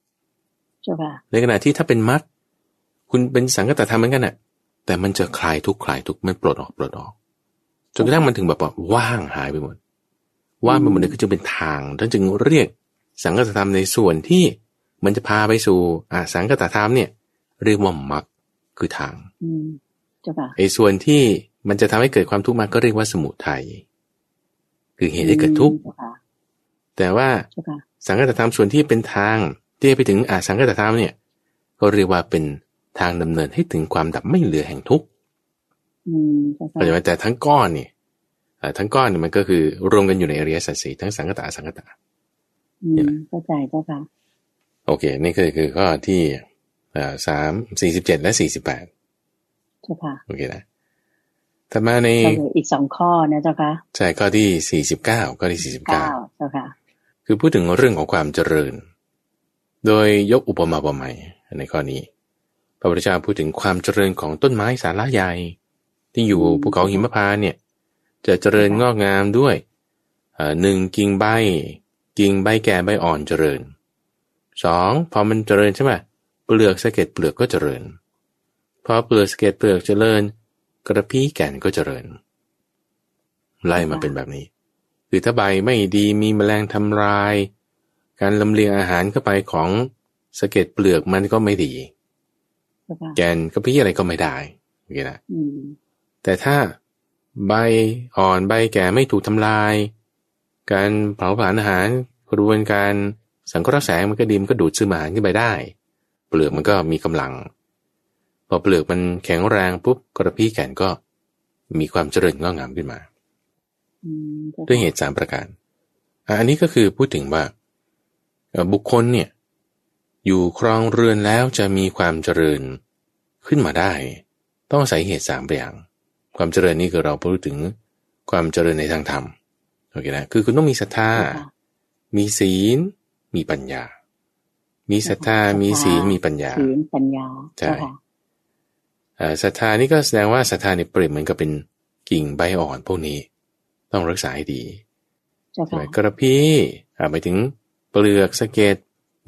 ในขณะที่ถ้าเป็นมรรคคุณเป็นสังกัตธรรมเหมือนกันน่ะ แต่มันจะคลายทุกคลายทุกมันปลดออกปลดออกจนกระทั่งมันถึงแบบว่าว่างหายไปหมดว่างไปหมดเลยคือจะเป็นทางท่านจึงเรียกสังกัตธรรมในส่วนที่มันจะพาไปสู่อ่าสังกัตธรรมเนี่ยเรียกว่ามรรคคือทางไอ้ส่วนที่มันจะทำให้เกิดความทุกข์มาก็เรียกว่าสมุทัยคือเหตุให้เกิดทุกข์แต่ว่าสังกัตธรรมส่วนที่เป็นทาง ที่ไปถึงอาสังกัตธรรมเนี่ยก็เรียกว่าเป็นทางดำเนินให้ถึงความดับไม่เหลือแห่งทุกข์เข้าใจไหมแต่ทั้งก้อนนี่ทั้งก้อนนี่มันก็คือรวมกันอยู่ในอริยสัจสี่ทั้งสังกตาสังกตา
เข้าใจเจ้าค่ะ
โอเค นี่คือคือข้อที่สามสี่สิบเจ็ดและสี่สิบแปด
เจ้าค่ะ
โอเคนะแต่มาใน
อีกสองข้อนะเจ้าค่ะ
ใช่ข้อที่สี่สิบเก้าข้อที่สี่สิบเก้า
เจ้าค่ะ
คือพูดถึงเรื่องของความเจริญ โดยยกอุปมาอุปไมยในข้อนี้ พระพุทธเจ้าพูดถึงความเจริญของต้นไม้สาระใหญ่ที่อยู่ภูเขาหิมพานเนี่ยจะเจริญงอกงามด้วยหนึ่งกิ่งใบ กิ่งใบแก่ใบอ่อนเจริญสองพอมันเจริญใช่ไหมเปลือกสะเก็ดเปลือกก็เจริญพอเปลือกสะเก็ดเปลือกเจริญ กระพี้แก่นก็เจริญ ไล่มาเป็นแบบนี้ คือถ้าใบไม่ดีมีแมลงทำลาย การลำเลียงอาหารเข้าไปของสะเก็ดเปลือกมันก็ไม่ดี แกนกระพี้อะไรก็ไม่ได้โอเคนะแต่ถ้าใบอ่อนใบแก่ไม่ถูกทำลาย การเผาผลาญอาหารกระบวนการสังเคราะห์แสงมันก็ดีมันก็ดูดซึมอาหารขึ้นไปได้ เปลือกมันก็มีกำลัง พอเปลือกมันแข็งแรงปุ๊บกระพี้แกนก็มีความเจริญงอกงามขึ้นมาด้วยเหตุสามประการอันนี้ก็คือพูดถึงว่า บุคคลเนี่ยอยู่ครองเรือนแล้วจะมีความเจริญขึ้นมาได้ ต้องอาศัยเหตุสามอย่าง ความเจริญนี่คือเราพูดถึงความเจริญในทางธรรมโอเคนะคือคุณต้องมีศรัทธา มีศีล มีปัญญา มีศรัทธา มีศีล มีปัญญา
ศีลปัญญา
ใช่ศรัทธานี่ก็แสดงว่าศรัทธาเนี่ยเปรียบเหมือนกับเป็นกิ่งใบอ่อนพวกนี้ ต้องรักษาให้ดีกระพี้ไปถึง เปลือกสะเก็ด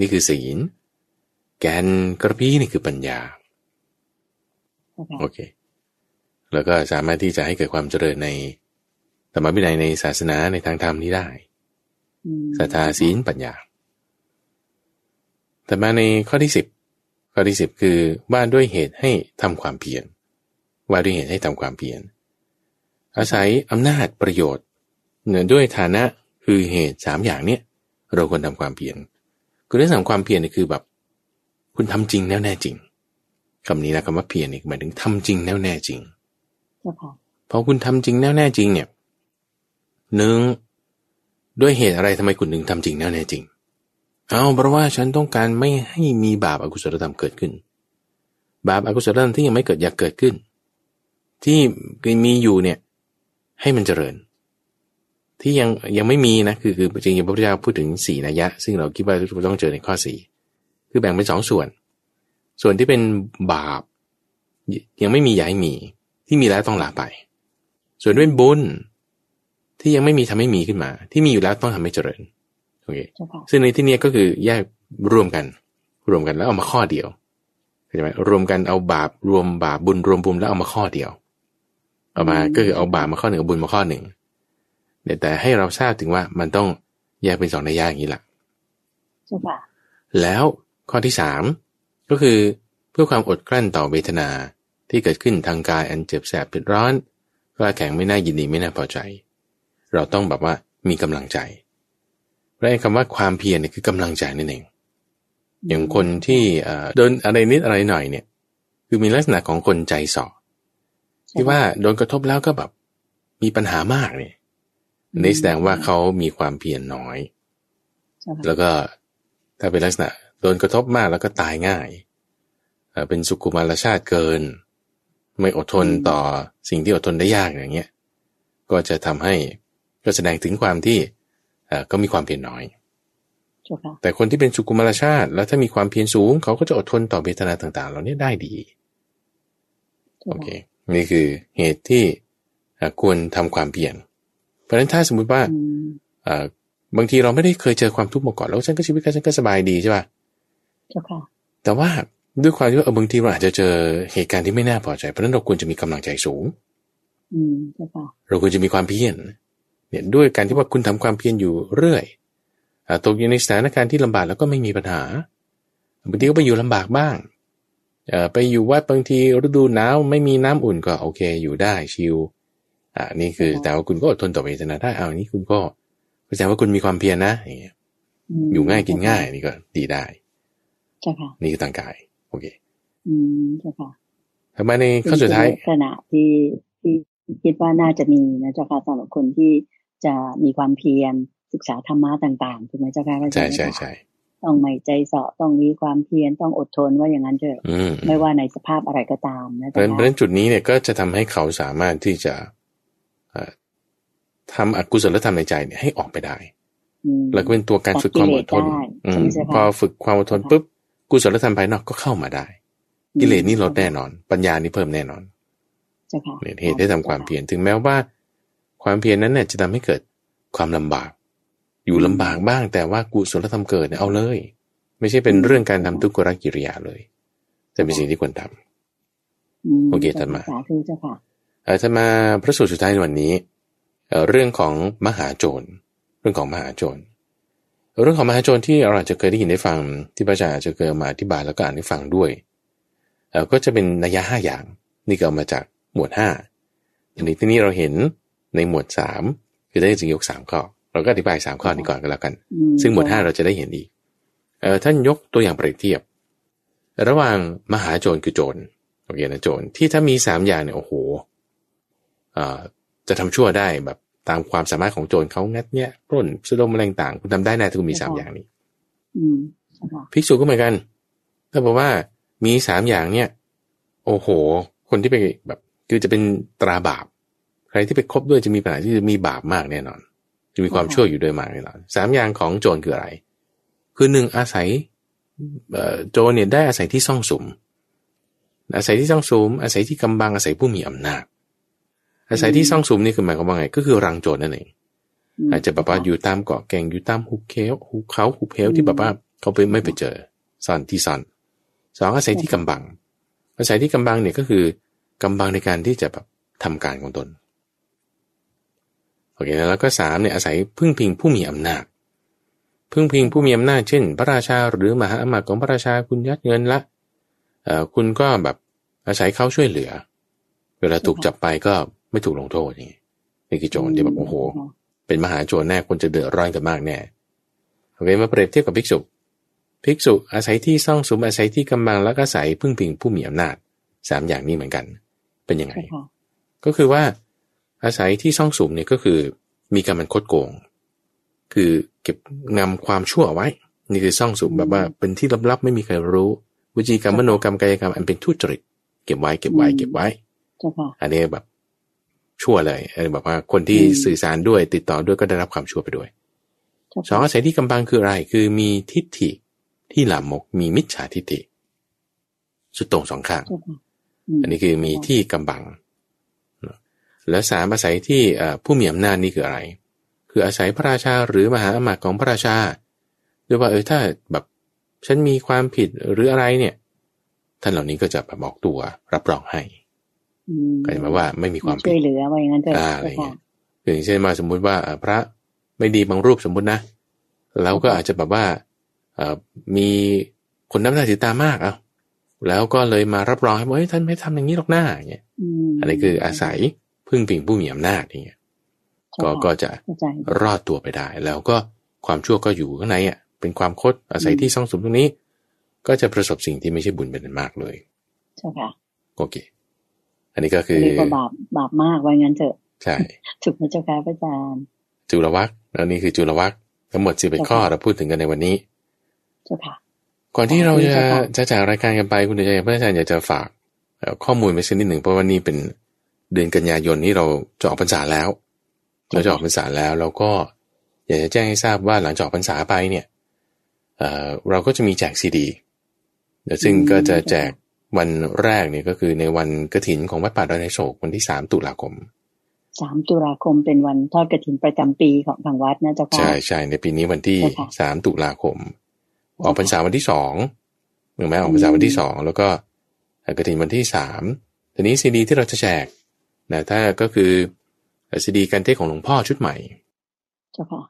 นี่คือศีล แกนกระพี้นี่คือปัญญา โอเค แล้วก็สามารถที่จะให้เกิดความเจริญในธรรมวินัยในศาสนาในทางธรรมนี้ได้ศรัทธาศีลปัญญา แต่มาในข้อที่สิบข้อที่สิบคือว่าด้วยเหตุให้ทำความเพียรว่าด้วยเหตุให้ทำความเพียรอาศัยอำนาจประโยชน์เนื่องด้วยฐานะคือเหตุสามอย่างเนี้ย เราควรทำความเพียรคือเรื่องของความเพียรนี่คือแบบ คุณทำจริงแน่แน่จริงคำนี้นะคำว่าเพียรอีกหมายถึงทำจริงแน่แน่จริงพอคุณทำจริงแน่แน่จริง เนี่ยหนึ่งด้วยเหตุอะไรทำไมคุณถึงทำจริงแน่แน่จริง เอาเพราะว่าฉันต้องการไม่ให้มีบาปอากุศลธรรมเกิดขึ้น บาปอากุศลธรรมที่ยังไม่เกิดอยากเกิดขึ้น ที่มีอยู่เนี่ย ให้มันเจริญ ที่ยังยังไม่มีนะคือคือจริงๆพระพุทธเจ้าพูดถึงสี่นัยยะ ซึ่งเราคิดว่าเราต้องเจอในข้อสี่คือแบ่งเป็นสองส่วน ส่วนที่เป็นบาป ยังไม่มีย้ายมี ที่มีแล้วต้องลาไป ส่วนด้วยบุญที่ยังไม่มีทำให้มีขึ้นมา ที่มีอยู่แล้วต้องทำให้เจริญโอเคซึ่งในที่นี้ก็คือแยกรวมกัน รวมกันแล้วเอามาข้อเดียวเข้าใจไหมรวมกันเอาบาปรวมบาปบุญรวมบุญแล้วเอามาข้อเดียว เอามาก็คือเอาบาปมาข้อหนึ่งบุญมาข้อหนึ่ง แต่ให้เราทราบถึงว่ามันต้องแยกเป็นสองในยากอย่างนี้แหละแล้วข้อที่สามก็คือเพื่อความอดกลั้นต่อเวทนาที่เกิดขึ้นทางกายอันเจ็บแสบเผ็ดร้อนกล้าแข็งไม่น่ายินดีไม่น่าพอใจ เราต้องแบบว่ามีกำลังใจเพราะคำว่าความเพียรเนี่ยคือกำลังใจนั่นเอง อย่างคนที่โดนอะไรนิดอะไรหน่อยเนี่ย คือมีลักษณะของคนใจสอที่ว่าโดนกระทบแล้วก็แบบมีปัญหามากเนี่ย นี่แสดงว่าเขามีความเพียรน้อย แล้วก็ถ้าเป็นลักษณะโดนกระทบมากแล้วก็ตายง่าย เป็นสุขุมารชาติเกิน ไม่อดทนต่อสิ่งที่อดทนได้ยากอย่างเงี้ย ก็จะทำให้ก็แสดงถึงความที่ก็มีความเพียรน้อย แต่คนที่เป็นสุขุมารชาติ แล้วถ้ามีความเพียรสูง เขาก็จะอดทนต่อเวทนาต่างๆเหล่านี้ได้ดี โอเค นี่คือเหตุที่ควรทำความเพียร เพราะฉะนั้นถ้าสมมุติว่าบางทีเราไม่ได้เคยเจอความทุกข์มาก่อนแล้วฉันก็ชีวิตฉันก็สบายดีใช่ป่ะ
เจ้าค่ะ
แต่ว่าด้วยความที่ว่าบางทีเราอาจจะเจอเหตุการณ์ที่ไม่น่าพอใจ เพราะนั้นเราควรจะมีกำลังใจสูง
อืมเจ้าค่ะ
เราควรจะมีความเพียรเนี่ยด้วยการที่ว่าคุณทำความเพียรอยู่เรื่อยตกอยู่ในสถานการณ์ที่ลำบากแล้วก็ไม่มีปัญหาบางทีก็ไปอยู่ลำบากบ้างไปอยู่วัดบางทีฤดูหนาวไม่มีน้ำอุ่นก็โอเคอยู่ได้ชิล อ่านี่คือแต่ว่าคุณก็อดทนต่อเวทนาได้เอานี้คุณก็แสดงว่าคุณมีความเพียรนะอย่างเงี้ยอยู่ง่ายกินง่ายนี่ก็ดีได้
ใช่ค่ะ
นี่คือต่างกาย โอเค
อืมใช่ค่ะ
ทำไมในข้อสุดท้าย
ขณะที่ที่คิดว่าน่าจะมีนะเจ้าค่ะสำหรับคนที่จะมีความเพียรศึกษาธรรมะต่างๆถูกไหมเจ้าค่ะ
ใช่ใช่ใช่
ต้องไม่ใจเสาะต้องมีความเพียรต้องอดทนว่าอย่างนั้นเถอะไม่ว่าในสภาพอะไรก็ตามนะ
เพราะฉะนั้นจุดนี้เนี่ยก็จะทำให้เขาสามารถที่จะ ทำอกุศลธรรมในใจเนี่ยให้ออกไปได้ แล้วก็เป็นตัวการฝึกความอดทนพอฝึกความอดทนปุ๊บกุศลธรรมภายนอกก็เข้ามาได้ กิเลสนี่ลดแน่นอน ปัญญานี่เพิ่มแน่นอนเหตุให้ทำความเพียรถึงแม้ว่า ความเพียรนั้นเนี่ยจะทำให้เกิดความลำบาก อยู่ลำบากบ้างแต่ว่ากุศลธรรมเกิดเนี่ยเอาเลย ไม่ใช่เป็นเรื่องการทำทุกขกิริยาเลย แต่เป็นสิ่งที่ควรทำโอเคท่านมา ท่านมาพระสูตรสุดท้ายในวันนี้ เรื่องของมหาโจร เรื่องของมหาโจร เรื่องของมหาโจรที่เราอาจจะเคยได้ยินได้ฟังที่พระอาจารย์จะเคยมาอธิบายแล้วก็อ่านให้ฟังด้วยก็จะเป็นนัยยะห้าอย่าง นี่ก็มาจากหมวดห้าอันนี้ที่นี้เราเห็นในหมวดสามคือได้จึงยกสามข้อ เราก็อธิบายสามข้อนี้ก่อนก็แล้วกัน ซึ่งหมวดห้าเราจะได้เห็นอีกท่านยกตัวอย่างเปรียบเทียบ ระหว่างมหาโจรคือโจรโอเคนะโจรที่ถ้ามีสามอย่างเนี่ยโอ้โห จะทำชั่วได้แบบตามความสามารถของโจรเขางัดเนี้ยปล้นสุดมแรงต่างคุณทำได้แน่ถ้าคุณมีสามอย่างนี้ภิกษุก็เหมือนกัน ถ้าบอกว่ามีสามอย่างเนี่ย โอ้โห คนที่ไปแบบคือจะเป็นตราบาป ใครที่ไปคบด้วยจะมีปัญหาที่จะมีบาปมากแน่นอน จะมีความชั่วอยู่ด้วยมากแน่นอนสามอย่างของโจรคืออะไร คือหนึ่งอาศัยโจรเนี่ยได้อาศัยที่ซ่องสุมอาศัยที่ซ่องสุมอาศัยที่กำบังอาศัยผู้มีอำนาจ อาศัยที่ซ่องสุมนี่คือหมายความว่าไง ก็คือรังโจรนั่นเองอาจจะแบบว่าอยู่ตามเกาะแก่งอยู่ตามหุบเขาหุบเขาหุบเหวที่แบบว่าเขาไปไม่ไปเจอซ่อนที่ซ่อนสองอาศัยที่กำบัง อาศัยที่กำบังเนี่ยก็คือกำบังในการที่จะแบบทำการของตนโอเคแล้วก็สามเนี่ยอาศัยพึ่งพิงผู้มีอำนาจ พึ่งพิงผู้มีอำนาจเช่น พระราชาหรือมหาอมาตย์ของพระราชาคุณยัดเงินละเอ่อคุณก็แบบอาศัยเขาช่วยเหลือ เวลาถูกจับไปก็ ไม่ถูกลงโทษนี่นี่คือโจรที่แบบโอ้โห เป็นมหาโจรแน่คนจะเดือดร้อนกันมากแน่โอเคมาเปรียบเทียบกับภิกษุภิกษุอาศัยที่ซ่องสุมอาศัยที่กำบังแล้วก็อาศัยพึ่งพิงผู้มีอำนาจสามอย่างนี้เหมือนกัน เป็นยังไง ก็คือว่า อาศัยที่ซ่องสุมเนี่ยก็คือมีการมันคดโกง คือเก็บงำความชั่วไว้ นี่คือซ่องสุมแบบว่าเป็นที่ลับๆไม่มีใครรู้ วิจีกรรมมโนกรรมกายกรรมอันเป็นทุจริต เก็บไว้เก็บไว้เก็บไว้ อันนี้แบบ ชั่วเลยอันนี้แบบว่าคนที่สื่อสารด้วยติดต่อด้วยก็ได้รับความชั่วไปด้วยสองอาศัยที่กำบังคืออะไร คือมีทิฏฐิที่หลามกมีมิจฉาทิฏฐิสุดตรงสองข้าง อันนี้คือมีที่กำบัง แล้วสามอาศัยที่ผู้มีอำนาจนี่คืออะไร คืออาศัยพระราชาหรือมหาอมาตย์ของพระราชาด้วยว่าเออถ้าแบบฉันมีความผิดหรืออะไรเนี่ย ท่านเหล่านี้ก็จะแบบบอกตัวรับรองให้ ก็จะมาว่าไม่มีความผิดช่
วยเหลือว่าอย่างนั้นเถอะ
อะไรเงี้ยอย่างเช่นมาสมมุติว่าพระไม่ดีบางรูปสมมุตินะเราก็อาจจะแบบว่ามีคนน้ำหน้าถือตามากอะแล้วก็เลยมารับรองให้ว่าท่านไม่ทำอย่างนี้หรอกหน้าอย่างเงี้ยอันนี้คืออาศัยพึ่งพิงผู้มีอำนาจอย่างเงี้ยก็ก็จะรอดตัวไปได้ แล้วก็ความชั่วก็อยู่ข้างในอะเป็นความคดอาศัยที่ซ่องสุมตรงนี้ ก็จะประสบสิ่งที่ไม่ใช่บุญเป็นมากเลย
ใช่ค่ะ
โอเค อันนี้ก็คือ
บาปบาปมากว่างั้นเถอะ
ใช่
ถูกไหมเจ้าค่ะพระอาจารย์
จุลวัคแล้วนี่คือจุลวัคทั้งหมดสิบเอ็ดข้อเราพูดถึงกันในวันนี้
เจ้าค่ะ
ก่อนที่เราจะจะจากรายการกันไปคุณเดชพระอาจารย์อยากจะฝากข้อมูลไปสักนิดหนึ่งเพราะว่านี่เป็นเดือนกันยายนนี้เราจะออกพรรษาแล้วเราจะออกพรรษาแล้วเราก็อยากจะแจ้งให้ทราบว่าหลังจากออกพรรษาไปเนี่ยเราก็จะมีแจกซีดีซึ่งก็จะแจก วันแรกเนี่ยก็คือในวันกระถินของวัดป่าดอยในโศกวันที่สามตุลาคม
สามตุลาคมเป็นวันทอดกระถินประจำปีของทางวัดนะเจ้าค่ะใช่
ใช่ในปีนี้วันที่สามตุลาคม ออกพรรษาวันที่สองหรือไม่ออกพรรษาวันที่สองแล้วก็กระถินวันที่สามทีนี้ซีดีที่เราจะแจกนะถ้าก็คือซีดีการเทศของหลวงพ่อชุดใหม่
เจ้าค่ะ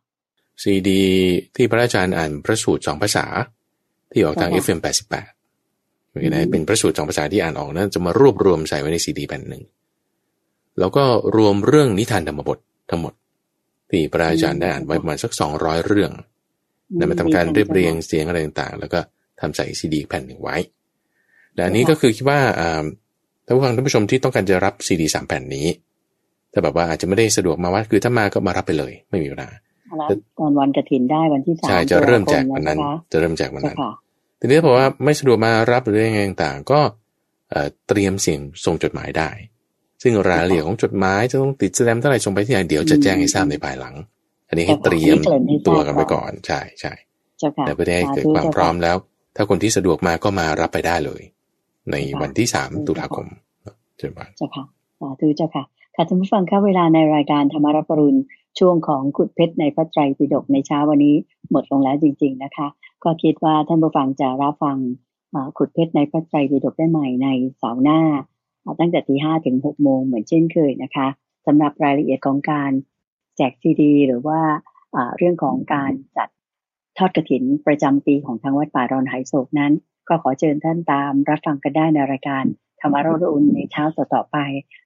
ซีดีที่พระอาจารย์อ่านพระสูตรสองภาษาที่ออกทาง FM 88เป็นพระสูตรสองภาษาที่อ่านออกนั้นจะมารวบรวมใส่ไว้ในซีดีแผ่นหนึ่ง แล้วก็รวมเรื่องนิทานธรรมบททั้งหมด ที่พระอาจารย์ได้อ่านไว้ประมาณสักสองร้อยเรื่องนำมาทำการเรียบเรียงเสียงอะไรต่างๆ แล้วก็ทำใส่ซีดีแผ่นหนึ่งไว้และอันนี้ก็คือคิดว่าท่านผู้ฟังท่านผู้ชมที่ต้องการจะรับซีดีสามแผ่นนี้แต่แบบว่าอาจจะไม่ได้สะดวกมาวัดคือถ้ามาก็มารับไปเลย ไม่มีปัญหา
ตอนวันกระถินได้วันที่สามใช่
จะเริ่มแจกวันนั้น จะเริ่มแจกวันนั้น ทีนี้บอกว่าไม่สะดวกมารับหรือยังไงต่างๆ ก็เตรียมเสียงส่งจดหมายได้ ซึ่งรายละเอียดของจดหมายจะต้องติดแสดงเท่าไหร่ส่งไปที่ไหนเดี๋ยวจะแจ้งให้ทราบในภายหลัง อันนี้ให้เตรียมตัวกันไปก่อนใช่ใช่แต่เพื่อให้เกิดความพร้อมแล้ว ถ้าคนที่สะดวกมาก็มารับไปได้เลย ในวันที่สามตุลาคม
เจ้าค่ะเจ้าค่ะสาธุเจ้าค่ะค่ะท่านผู้ฟังครับเวลาในรายการธรรมรับปรุณช่วงของขุดเพชรในพระไตรปิฎกในเช้าวันนี้หมดลงแล้วจริง ๆนะคะ ก็คิดว่าท่านผู้ฟังจะรับฟังขุดเพชรในพระไตรปิฎกได้ใหม่ในเสาร์หน้า ตั้งแต่ตีห้าถึงหกโมงเหมือนเช่นเคยนะคะสำหรับรายละเอียดของการแจกซีดี หรือว่าเรื่องของการจัดทอดกระถินประจำปีของทางวัดป่ารอนไหโศกนั้น ก็ขอเชิญท่านตามรับฟังกันได้ในรายการธรรมารรุนในเช้าต่อๆไป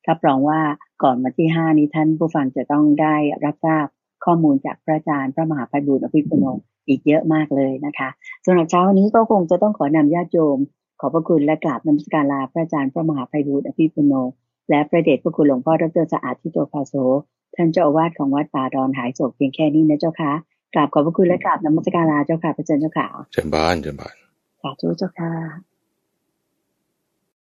รับรองว่าก่อนวันที่ห้านี้ท่านผู้ฟังจะต้องได้รับทราบข้อมูลจากพระอาจารย์พระมหาภัยบุญอภิปุโน อีกเยอะมากเลยนะคะสำหรับเช้าวันนี้ก็คงจะต้องขอนำญาติโยม ขอบพระคุณและกราบนมัสการลาพระอาจารย์พระมหาภัยบูรณ์อภิปุโน และพระเดชพระคุณหลวงพ่อดรสะอาดทิโตภาโซท่านเจ้าอาวาสของวัดป่าดอนหายโศกเพียงแค่นี้นะเจ้าค่ะกราบขอบพระคุณและกราบนมัสการลาเจ้าค่ะพระอาจารย์เจ้าค่ะ
เจริญบานเจริญบาน
สาธุเจ้าค่ะ